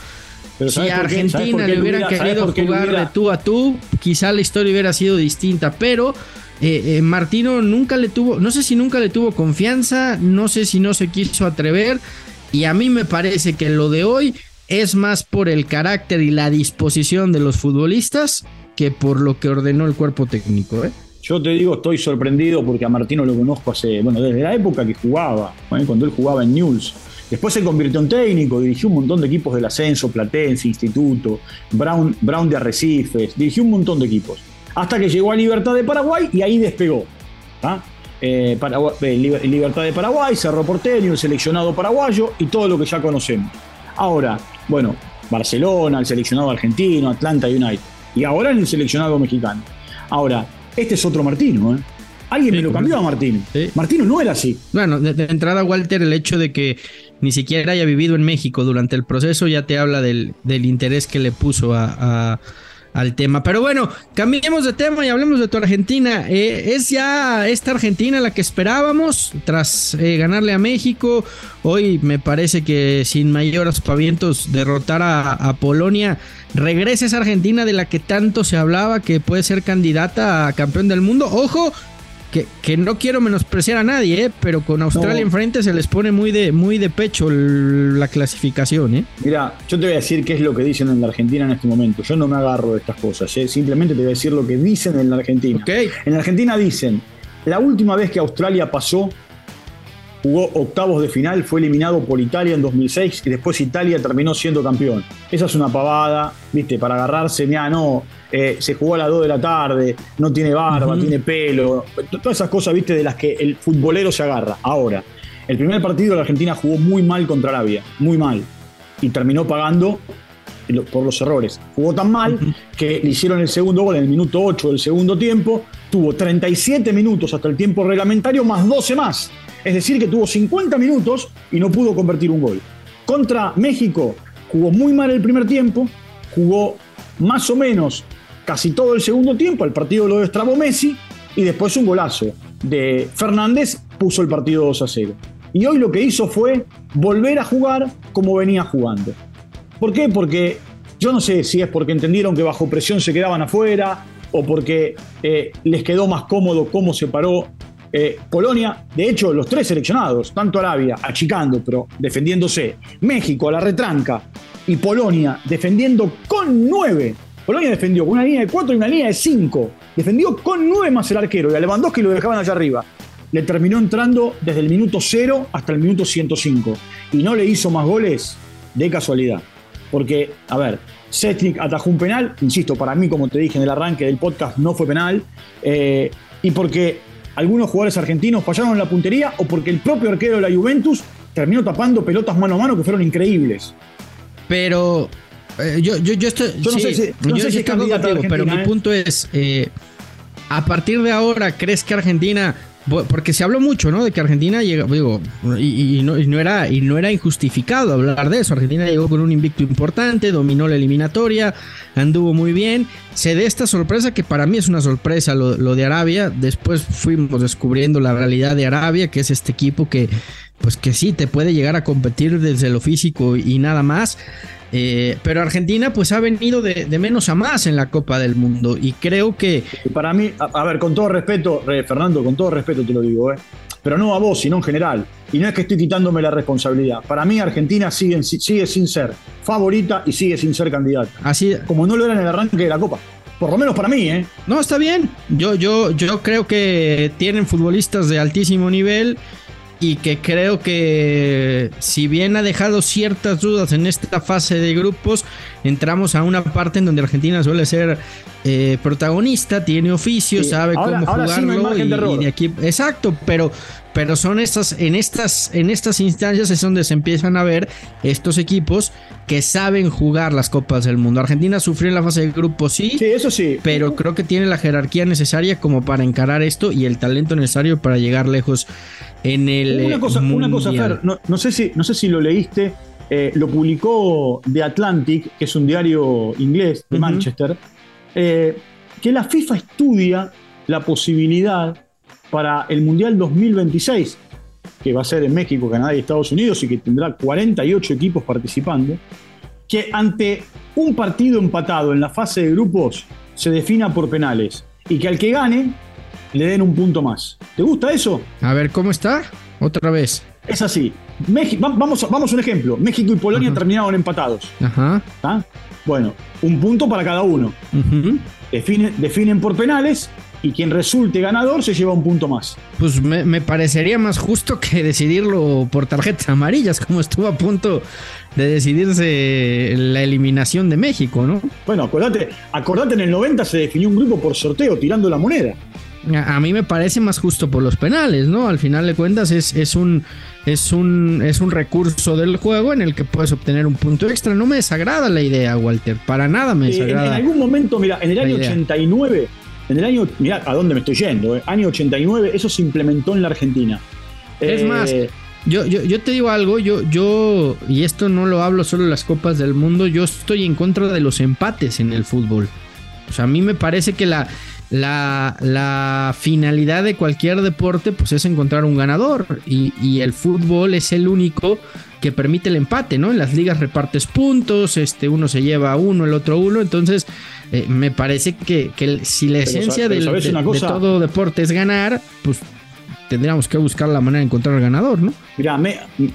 Pero si ¿sabes a Argentina le hubieran hubiera- ¿sabes querido jugar de tú a tú, quizá la historia hubiera sido distinta, pero eh, eh, Martino nunca le tuvo, no sé si nunca le tuvo confianza, no sé si no se quiso atrever, y a mí me parece que lo de hoy es más por el carácter y la disposición de los futbolistas que por lo que ordenó el cuerpo técnico. ¿eh? Yo te digo, estoy sorprendido porque a Martino lo conozco hace, bueno, desde la época que jugaba, ¿eh? cuando él jugaba en News. Después se convirtió en técnico, dirigió un montón de equipos del ascenso, Platense, Instituto, Brown, Brown de Arrecifes, dirigió un montón de equipos. Hasta que llegó a Libertad de Paraguay y ahí despegó. ¿ah? Eh, eh, Liber- Libertad de Paraguay, Cerro Porteño, el seleccionado paraguayo y todo lo que ya conocemos. Ahora, bueno, Barcelona, el seleccionado argentino, Atlanta United. Y ahora en el seleccionado mexicano. Ahora, este es otro Martino, ¿eh? Alguien me lo cambió a Martino. Martino no era así. Bueno, de, de entrada, Walter, el hecho de que ni siquiera haya vivido en México durante el proceso ya te habla del, del interés que le puso a, a- al tema. Pero bueno, cambiemos de tema y hablemos de tu Argentina. Eh, es ya esta Argentina la que esperábamos tras eh, ganarle a México. Hoy me parece que sin mayores pavientos derrotar a, a Polonia. Regresa esa Argentina de la que tanto se hablaba que puede ser candidata a campeón del mundo. Ojo, que, que no quiero menospreciar a nadie, ¿eh? pero con Australia No. enfrente se les pone muy de, muy de pecho la clasificación. ¿eh? Mira, yo te voy a decir qué es lo que dicen en la Argentina en este momento. Yo no me agarro de estas cosas, ¿eh? simplemente te voy a decir lo que dicen en la Argentina. En la Argentina dicen, la última vez que Australia pasó, jugó octavos de final, fue eliminado por Italia en 2006 y después Italia terminó siendo campeón. Esa es una pavada, viste, para agarrarse, mira, no, eh, se jugó a las 2 de la tarde, no tiene barba, Ujú. tiene pelo, todas esas cosas, viste, de las que el futbolero se agarra. Ahora, el primer partido la Argentina jugó muy mal contra Arabia, muy mal, y terminó pagando por los errores. Jugó tan mal que le hicieron el segundo gol en el minuto 8 del segundo tiempo, tuvo 37 minutos hasta el tiempo reglamentario más 12 más. Es decir, que tuvo 50 minutos y no pudo convertir un gol. Contra México jugó muy mal el primer tiempo, jugó más o menos casi todo el segundo tiempo, el partido lo destrabó Messi y después un golazo de Fernández puso el partido 2 a 0. Y hoy lo que hizo fue volver a jugar como venía jugando. ¿Por qué? Porque yo no sé si es porque entendieron que bajo presión se quedaban afuera o porque eh, les quedó más cómodo cómo se paró eh, Polonia. De hecho, los tres seleccionados, tanto Arabia achicando pero defendiéndose, México a la retranca y Polonia defendiendo con nueve. Polonia defendió con una línea de cuatro y una línea de cinco. Defendió con nueve más el arquero y a Lewandowski lo dejaban allá arriba. Le terminó entrando desde el minuto cero hasta el minuto 105 y no le hizo más goles de casualidad. Porque, a ver, Setnik atajó un penal, insisto, para mí, como te dije en el arranque del podcast, no fue penal, eh, y porque algunos jugadores argentinos fallaron en la puntería o porque el propio arquero de la Juventus terminó tapando pelotas mano a mano que fueron increíbles. Pero eh, yo, yo, yo estoy. Yo no sé si- no yo- sé si es estoy contigo, pero mi ¿eh? punto es: eh, a partir de ahora, ¿crees que Argentina.? Porque se habló mucho, ¿no? De que Argentina llega, digo, y, no, y no era, y no era injustificado hablar de eso. Argentina llegó con un invicto importante, dominó la eliminatoria, anduvo muy bien. Se dé esta sorpresa que para mí es una sorpresa lo de Arabia. Después fuimos descubriendo la realidad de Arabia, que es este equipo que, pues que sí, te puede llegar a competir desde lo físico y nada más. Eh, pero Argentina pues ha venido de, de menos a más en la Copa del Mundo y creo que... Para mí, a, a ver, con todo respeto, eh, Fernando, con todo respeto te lo digo, ¿eh? pero no a vos, sino en general. Y no es que estoy quitándome la responsabilidad. Para mí, Argentina sigue, sigue sin ser favorita y sigue sin ser candidata. Así, Como no lo era en el arranque de la Copa. Por lo menos para mí, ¿eh? No, está bien. Yo, yo, yo creo que tienen futbolistas de altísimo nivel y que creo que si bien ha dejado ciertas dudas en esta fase de grupos, entramos a una parte en donde Argentina suele ser eh, protagonista, tiene oficio, Sí, sabe ahora- cómo ahora sí no jugarlo y, y de aquí, exacto, pero pero son estas en estas en estas instancias es donde se empiezan a ver estos equipos que saben jugar las copas del mundo. Argentina sufrió en la fase de grupos, sí, Sí, eso sí. pero creo que tiene la jerarquía necesaria como para encarar esto y el talento necesario para llegar lejos en el Una eh, cosa, una cosa. Fer, no, no sé si, no sé si lo leíste, eh, lo publicó The Atlantic, que es un diario inglés de. Manchester, eh, que la FIFA estudia la posibilidad para el Mundial 2026, que va a ser en México, Canadá y Estados Unidos y que tendrá 48 equipos participando, que ante un partido empatado en la fase de grupos se defina por penales y que al que gane le den un punto más. ¿Te gusta eso? A ver, ¿cómo está? Otra vez. Es así. México, vamos, a- vamos a un ejemplo. México y Polonia Ajá. terminaron empatados. Ajá. ¿tá? Bueno, un punto para cada uno. Definen, definen por penales y quien resulte ganador se lleva un punto más. Pues me, me, parecería más justo que decidirlo por tarjetas amarillas, como estuvo a punto de decidirse la eliminación de México, ¿no? Bueno, acordate, acordate en el 90 se definió un grupo por sorteo tirando la moneda. A, mí me parece más justo por los penales, ¿no? Al final de cuentas es, es un es un, es un recurso del juego en el que puedes obtener un punto extra. No me desagrada la idea, Walter. Para nada me desagrada. Eh, en, en, algún momento, mira, en el año 89, en el año, mira a dónde me estoy yendo, eh, año 89, eso se implementó en la Argentina. Es eh, más, yo, yo, yo, te digo algo, yo, yo, y esto no lo hablo solo en las Copas del Mundo, yo estoy en contra de los empates en el fútbol. O sea, a mí me parece que la, la, la, finalidad de cualquier deporte pues es encontrar un ganador y, y, el fútbol es el único que permite el empate, ¿no? En las ligas repartes puntos, este, uno se lleva uno, el otro uno, entonces eh, me parece que, que, si la esencia pero, pero del, de, de, todo deporte es ganar, pues tendríamos que buscar la manera de encontrar al ganador, ¿no? Mira,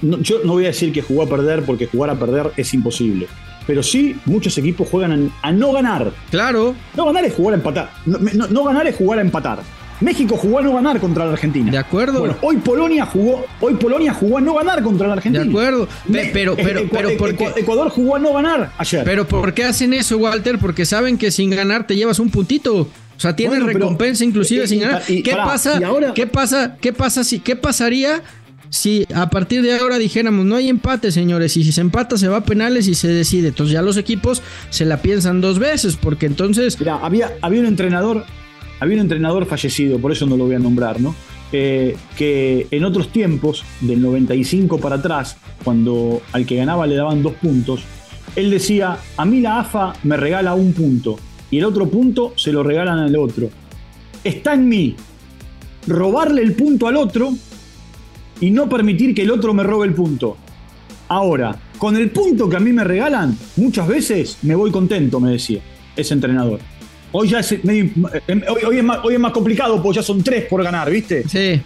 no, yo no voy a decir que jugó a perder porque jugar a perder es imposible pero sí muchos equipos juegan a, a, no ganar. Claro. No ganar es jugar a empatar. No, no, no, ganar es jugar a empatar. México jugó a no ganar contra la Argentina. De acuerdo. Bueno, hoy Polonia jugó, hoy Polonia jugó a no ganar contra la Argentina. De acuerdo. Pero, pero, pero, ¿por qué? Ecuador jugó a no ganar ayer. Pero ¿por qué hacen eso, Walter? Porque saben que sin ganar te llevas un puntito. O sea, tienen bueno, recompensa inclusive y, sin ganar. Y, ¿Qué, pará, pasa, ahora, ¿Qué pasa? ¿Qué pasa si qué pasaría si a partir de ahora dijéramos no hay empate, señores, y si se empata se va a penales y se decide, entonces ya los equipos se la piensan dos veces, porque entonces. Mira, había, había un entrenador, había un entrenador fallecido, por eso no lo voy a nombrar, ¿no? Eh, que en otros tiempos, del 95 para atrás, cuando al que ganaba le daban dos puntos, él decía: A mí la AFA me regala un punto y el otro punto se lo regalan al otro. Está en mí robarle el punto al otro y no permitir que el otro me robe el punto. Ahora, con el punto que a mí me regalan, muchas veces me voy contento, me decía ese entrenador. Hoy ya es, medio, hoy, hoy, es más, complicado porque ya son tres por ganar, ¿viste? Sí.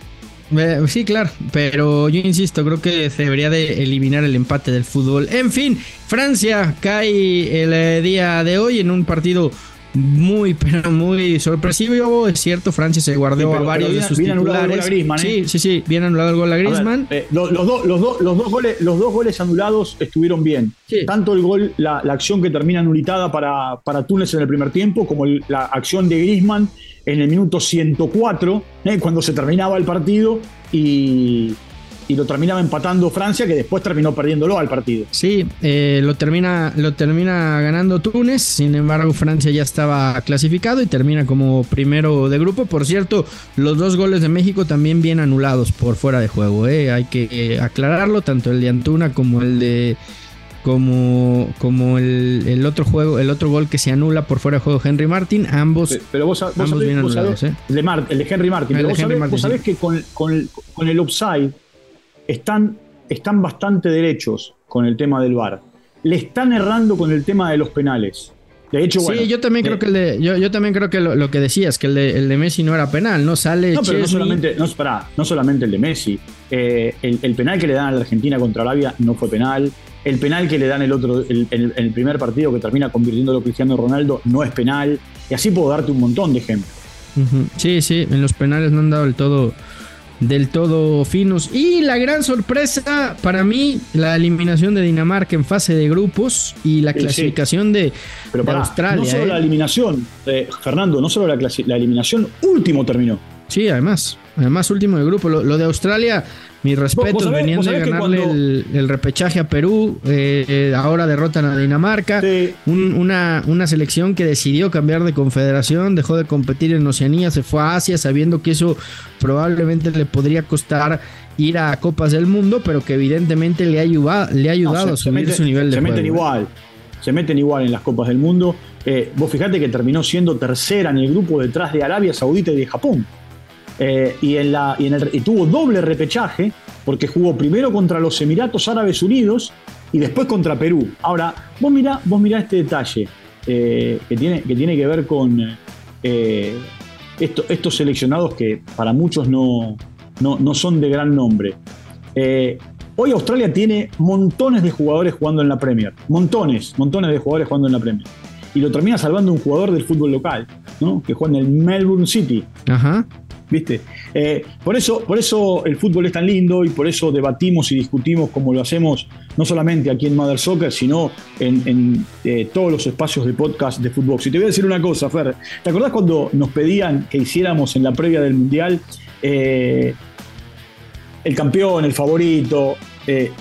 Sí, claro, pero yo insisto, creo que se debería de eliminar el empate del fútbol. En fin, Francia cae el día de hoy en un partido muy, pero muy sorpresivo. Es cierto, Francia se guardó sí, pero, a varios bien, de sus bien titulares. Griezmann, ¿eh? Sí, sí, sí, bien anulado el gol a Griezmann. A ver, eh, los, los, do, los, do, los, dos goles, los dos goles anulados estuvieron bien. Sí. Tanto el gol, la, la, acción que termina anulitada para, para Túnez en el primer tiempo, como el, la acción de Griezmann en el minuto 104, eh, cuando se terminaba el partido y, y lo terminaba empatando Francia, que después terminó perdiéndolo al partido. Sí, eh, lo, termina, lo termina ganando Túnez, sin embargo Francia ya estaba clasificado y termina como primero de grupo. Por cierto, los dos goles de México también bien anulados por fuera de juego, eh. hay que eh, aclararlo, tanto el de Antuna como el de como, como el, el, otro juego, el otro gol que se anula por fuera de juego Henry Martin, ambos, pero vos, vos ambos sabés, bien vos anulados. Sabés, ¿eh? el, de Mar, el, de Henry Martin, el pero de vos, Henry sabés, Martin, vos sabés sí. que con, con, con el offside están, están bastante derechos con el tema del VAR. Le están errando con el tema de los penales. De hecho, sí, yo también creo que el de, yo, yo también creo que lo, lo, que decías, que el de, el de Messi no era penal, no sale. No, pero no solamente, no, pará, no solamente el de Messi. Eh, el, el, penal que le dan a la Argentina contra Arabia no fue penal. El penal que le dan el otro, el, el, el primer partido que termina convirtiéndolo Cristiano Ronaldo no es penal. Y así puedo darte un montón de ejemplos. Uh -huh. Sí, sí, en los penales no han dado el todo del todo finos. Y la gran sorpresa para mí, la eliminación de Dinamarca en fase de grupos y la clasificación sí. de, Pero para, de, Australia. No solo ¿eh? la eliminación, eh, Fernando, no solo la, la, eliminación, último terminó. Sí, además, además último de grupo. Lo, lo de Australia, mis respetos, venían de ganarle cuando... el, el, repechaje a Perú, eh, eh, ahora derrotan a Dinamarca, sí. Un, una, una selección que decidió cambiar de confederación, dejó de competir en Oceanía, se fue a Asia sabiendo que eso probablemente le podría costar ir a Copas del Mundo, pero que evidentemente le ha ayudado, le ha ayudado no, se, a subir su nivel de se juego. meten igual, se meten igual en las Copas del Mundo. Eh, vos fijate que terminó siendo tercera en el grupo detrás de Arabia Saudita y de Japón. Eh, y, en la, y, en el, tuvo doble repechaje porque jugó primero contra los Emiratos Árabes Unidos y después contra Perú. Ahora, vos mirá, vos este detalle eh, que, tiene, que tiene que ver con eh, esto, estos seleccionados que para muchos no, no, no son de gran nombre. Hoy Australia tiene montones de jugadores jugando en la Premier. Montones, montones de jugadores jugando en la Premier. Y lo termina salvando un jugador del fútbol local. ¿no? que juega en el Melbourne City. Ajá. ¿Viste? Eh, por, eso, por eso el fútbol es tan lindo y por eso debatimos y discutimos como lo hacemos no solamente aquí en Mother Soccer, sino en, eh, todos los espacios de podcast de fútbol. Y te voy a decir una cosa, Fer. ¿Te acordás cuando nos pedían que hiciéramos en la previa del Mundial eh, el campeón, el favorito,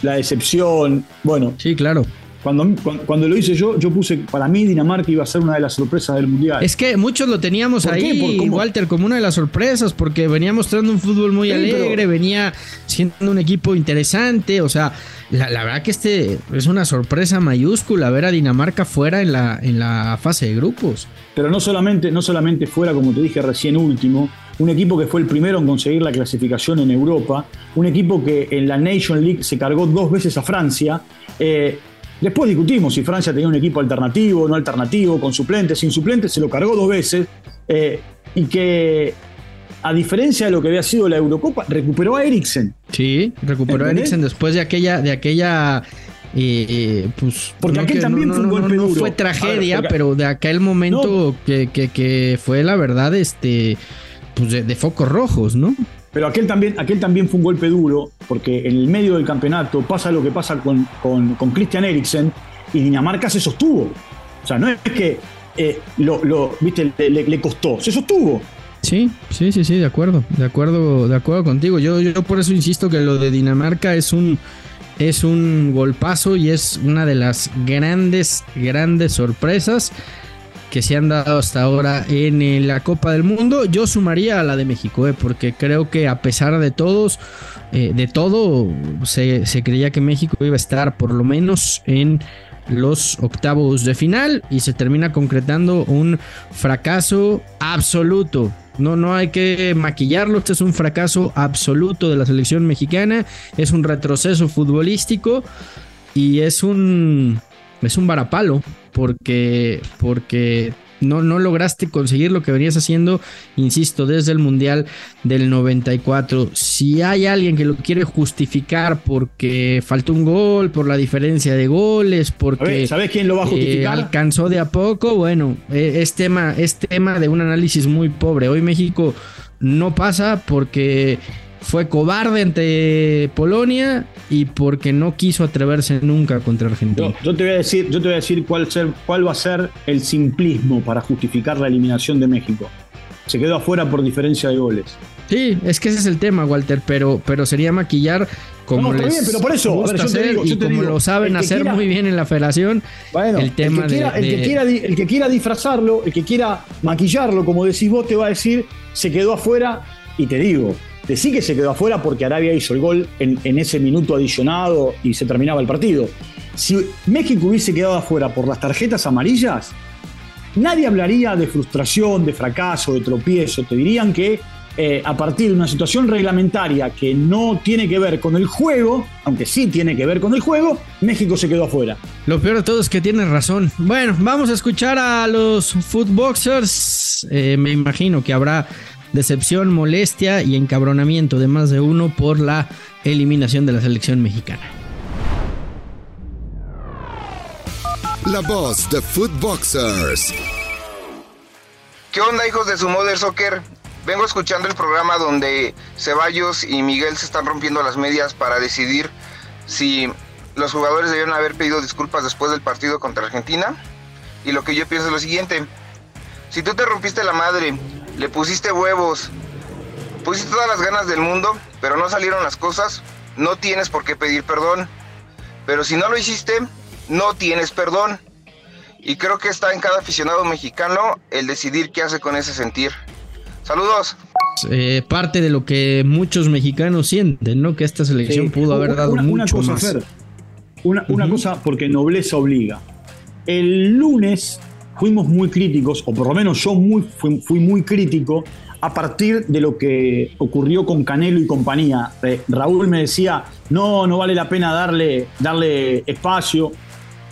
la decepción? Bueno. Sí, claro. Cuando, cuando, lo hice yo, yo puse, para mí Dinamarca iba a ser una de las sorpresas del Mundial. Es que muchos lo teníamos ahí, Walter, como una de las sorpresas, porque venía mostrando un fútbol muy sí, alegre, pero... venía siendo un equipo interesante, o sea, la, la, verdad que este es una sorpresa mayúscula ver a Dinamarca fuera en la, en la fase de grupos. Pero no solamente, no solamente fuera, como te dije recién último, un equipo que fue el primero en conseguir la clasificación en Europa, un equipo que en la Nation League se cargó dos veces a Francia, eh, Después discutimos si Francia tenía un equipo alternativo, no alternativo, con suplentes, sin suplentes, se lo cargó dos veces. Eh, y que, a diferencia de lo que había sido la Eurocopa, recuperó a Eriksen. Sí, recuperó ¿Entendés? a Eriksen después de aquella. De aquella eh, pues, porque no aquel que, también no, fue un no, golpe duro. fue tragedia, A ver, porque- pero de aquel momento que, que, que fue la verdad, este, pues de, de focos rojos, ¿no? Pero aquel también, aquel también fue un golpe duro, porque en el medio del campeonato pasa lo que pasa con, con, con Christian Eriksen y Dinamarca se sostuvo. O sea, no es que eh, lo, viste, le, le- le costó, se sostuvo. Sí, sí, sí, sí, de acuerdo, de acuerdo, de acuerdo contigo. Yo, yo por eso insisto que lo de Dinamarca es un, es un golpazo y es una de las grandes, grandes sorpresas que se han dado hasta ahora en eh, la Copa del Mundo. Yo sumaría a la de México, eh, porque creo que a pesar de todos, eh, de todo, se, se creía que México iba a estar por lo menos en los octavos de final y se termina concretando un fracaso absoluto. No, no hay que maquillarlo, este es un fracaso absoluto de la selección mexicana, es un retroceso futbolístico y es un es un varapalo porque porque no, no lograste conseguir lo que venías haciendo, insisto, desde el Mundial del 94. Si hay alguien que lo quiere justificar porque faltó un gol, por la diferencia de goles, porque ¿Sabes quién lo va a eh, justificar? alcanzó de a poco, bueno, eh, es tema, es tema de un análisis muy pobre. Hoy México no pasa porque fue cobarde ante Polonia y porque no quiso atreverse nunca contra Argentina. Yo, yo te voy a decir, yo te voy a decir cuál, ser, cuál va a ser el simplismo para justificar la eliminación de México. Se quedó afuera por diferencia de goles. Sí, es que ese es el tema, Walter, pero, pero sería maquillar como No, les bien, pero por eso, ver, gusta yo te digo, yo y te como digo, lo saben hacer quiera- muy bien en la federación, Bueno, el tema el, que quiera, de, el, que de- quiera, el que quiera disfrazarlo, el que quiera maquillarlo, como decís vos, te va a decir, se quedó afuera, y te digo, decí que se quedó afuera porque Arabia hizo el gol en, ese minuto adicionado y se terminaba el partido. Si México hubiese quedado afuera por las tarjetas amarillas, nadie hablaría de frustración, de fracaso, de tropiezo. Te dirían que eh, a partir de una situación reglamentaria que no tiene que ver con el juego, aunque sí tiene que ver con el juego, México se quedó afuera. Lo peor de todo es que tienes razón. Bueno, vamos a escuchar a los footboxers. Eh, me imagino que habrá decepción, molestia y encabronamiento de más de uno por la eliminación de la selección mexicana. La voz de Footboxers. ¿Qué onda, hijos de su Mother Soccer? Vengo escuchando el programa donde Ceballos y Miguel se están rompiendo las medias para decidir si los jugadores debieron haber pedido disculpas después del partido contra Argentina. Y lo que yo pienso es lo siguiente. Si tú te rompiste la madre, le pusiste huevos, pusiste todas las ganas del mundo, pero no salieron las cosas, no tienes por qué pedir perdón. Pero si no lo hiciste, no tienes perdón. Y creo que está en cada aficionado mexicano el decidir qué hace con ese sentir. Saludos. Eh, parte de lo que muchos mexicanos sienten, ¿no? Que esta selección Sí, pudo haber una- dado una, una mucho cosa, más. Fer, una, una cosa porque nobleza obliga. El lunes fuimos muy críticos, o por lo menos yo muy, fui, muy crítico a partir de lo que ocurrió con Canelo y compañía. Eh, Raúl me decía, no, no vale la pena darle, darle espacio.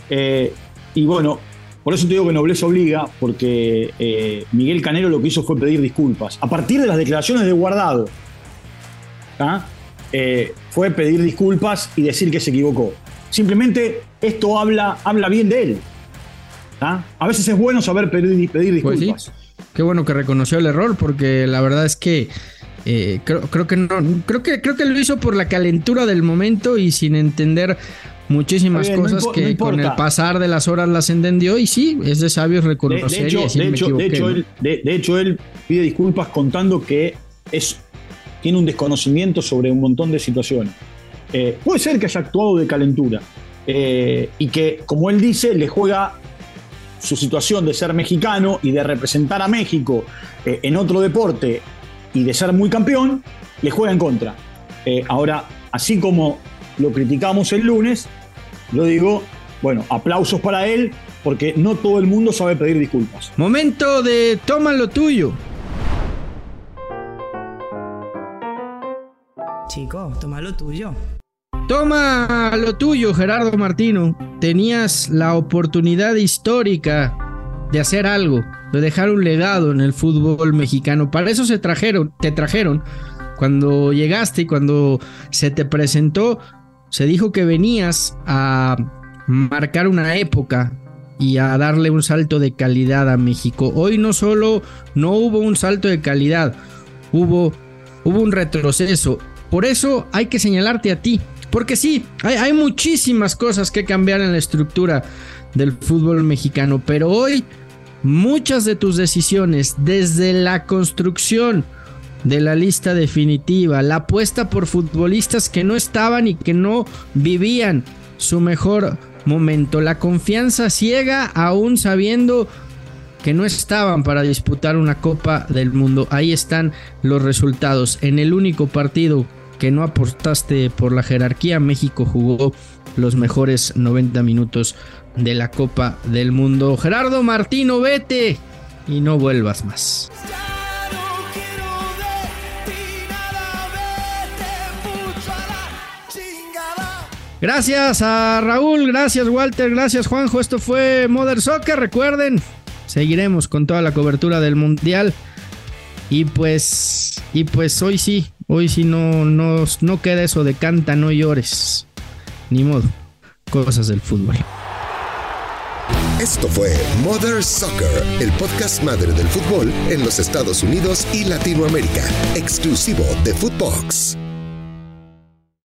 Eh, y bueno, por eso te digo que nobleza obliga, porque eh, Miguel Canelo lo que hizo fue pedir disculpas. A partir de las declaraciones de Guardado, ¿ah? Fue pedir disculpas y decir que se equivocó. Simplemente esto habla, habla bien de él. ¿Ah? A veces es bueno saber pedir, pedir Pues sí. disculpas. qué bueno que reconoció el error, porque la verdad es que eh, creo, creo, que no, creo que creo que lo hizo por la calentura del momento y sin entender muchísimas cosas que con el pasar de las horas las entendió y sí, es de sabios reconocer de, hecho, de, hecho, él, pide disculpas contando que es, tiene un desconocimiento sobre un montón de situaciones. Eh, puede ser que haya actuado de calentura eh, y que, como él dice, le juega su situación de ser mexicano y de representar a México eh, en otro deporte y de ser muy campeón, le juega en contra. ahora, así como lo criticamos el lunes, yo digo, bueno, aplausos para él, porque no todo el mundo sabe pedir disculpas. Momento de toma lo tuyo. Chico, toma lo tuyo. Toma lo tuyo, Gerardo Martino. Tenías la oportunidad histórica de hacer algo, de dejar un legado en el fútbol mexicano. Para eso se trajeron, te trajeron. Cuando llegaste y cuando se te presentó, se dijo que venías a marcar una época y a darle un salto de calidad a México. Hoy no solo no hubo un salto de calidad, hubo, hubo un retroceso. Por eso hay que señalarte a ti. Porque sí, hay, muchísimas cosas que cambiar en la estructura del fútbol mexicano. Pero hoy muchas de tus decisiones, desde la construcción, de la lista definitiva, la apuesta por futbolistas que no estaban y que no vivían su mejor momento, la confianza ciega aún sabiendo que no estaban para disputar una Copa del Mundo. Ahí están los resultados. En el único partido que no apostaste por la jerarquía, México jugó los mejores 90 minutos de la Copa del Mundo. Gerardo Martino, vete y no vuelvas más. Gracias a Raúl, gracias Walter, gracias Juanjo. Esto fue Mother Soccer. Recuerden, seguiremos con toda la cobertura del Mundial. Y pues, y pues hoy sí, hoy sí no, no, no queda eso de canta, no llores. Ni modo, cosas del fútbol. Esto fue Mother Soccer, el podcast madre del fútbol en los Estados Unidos y Latinoamérica, exclusivo de Footbox.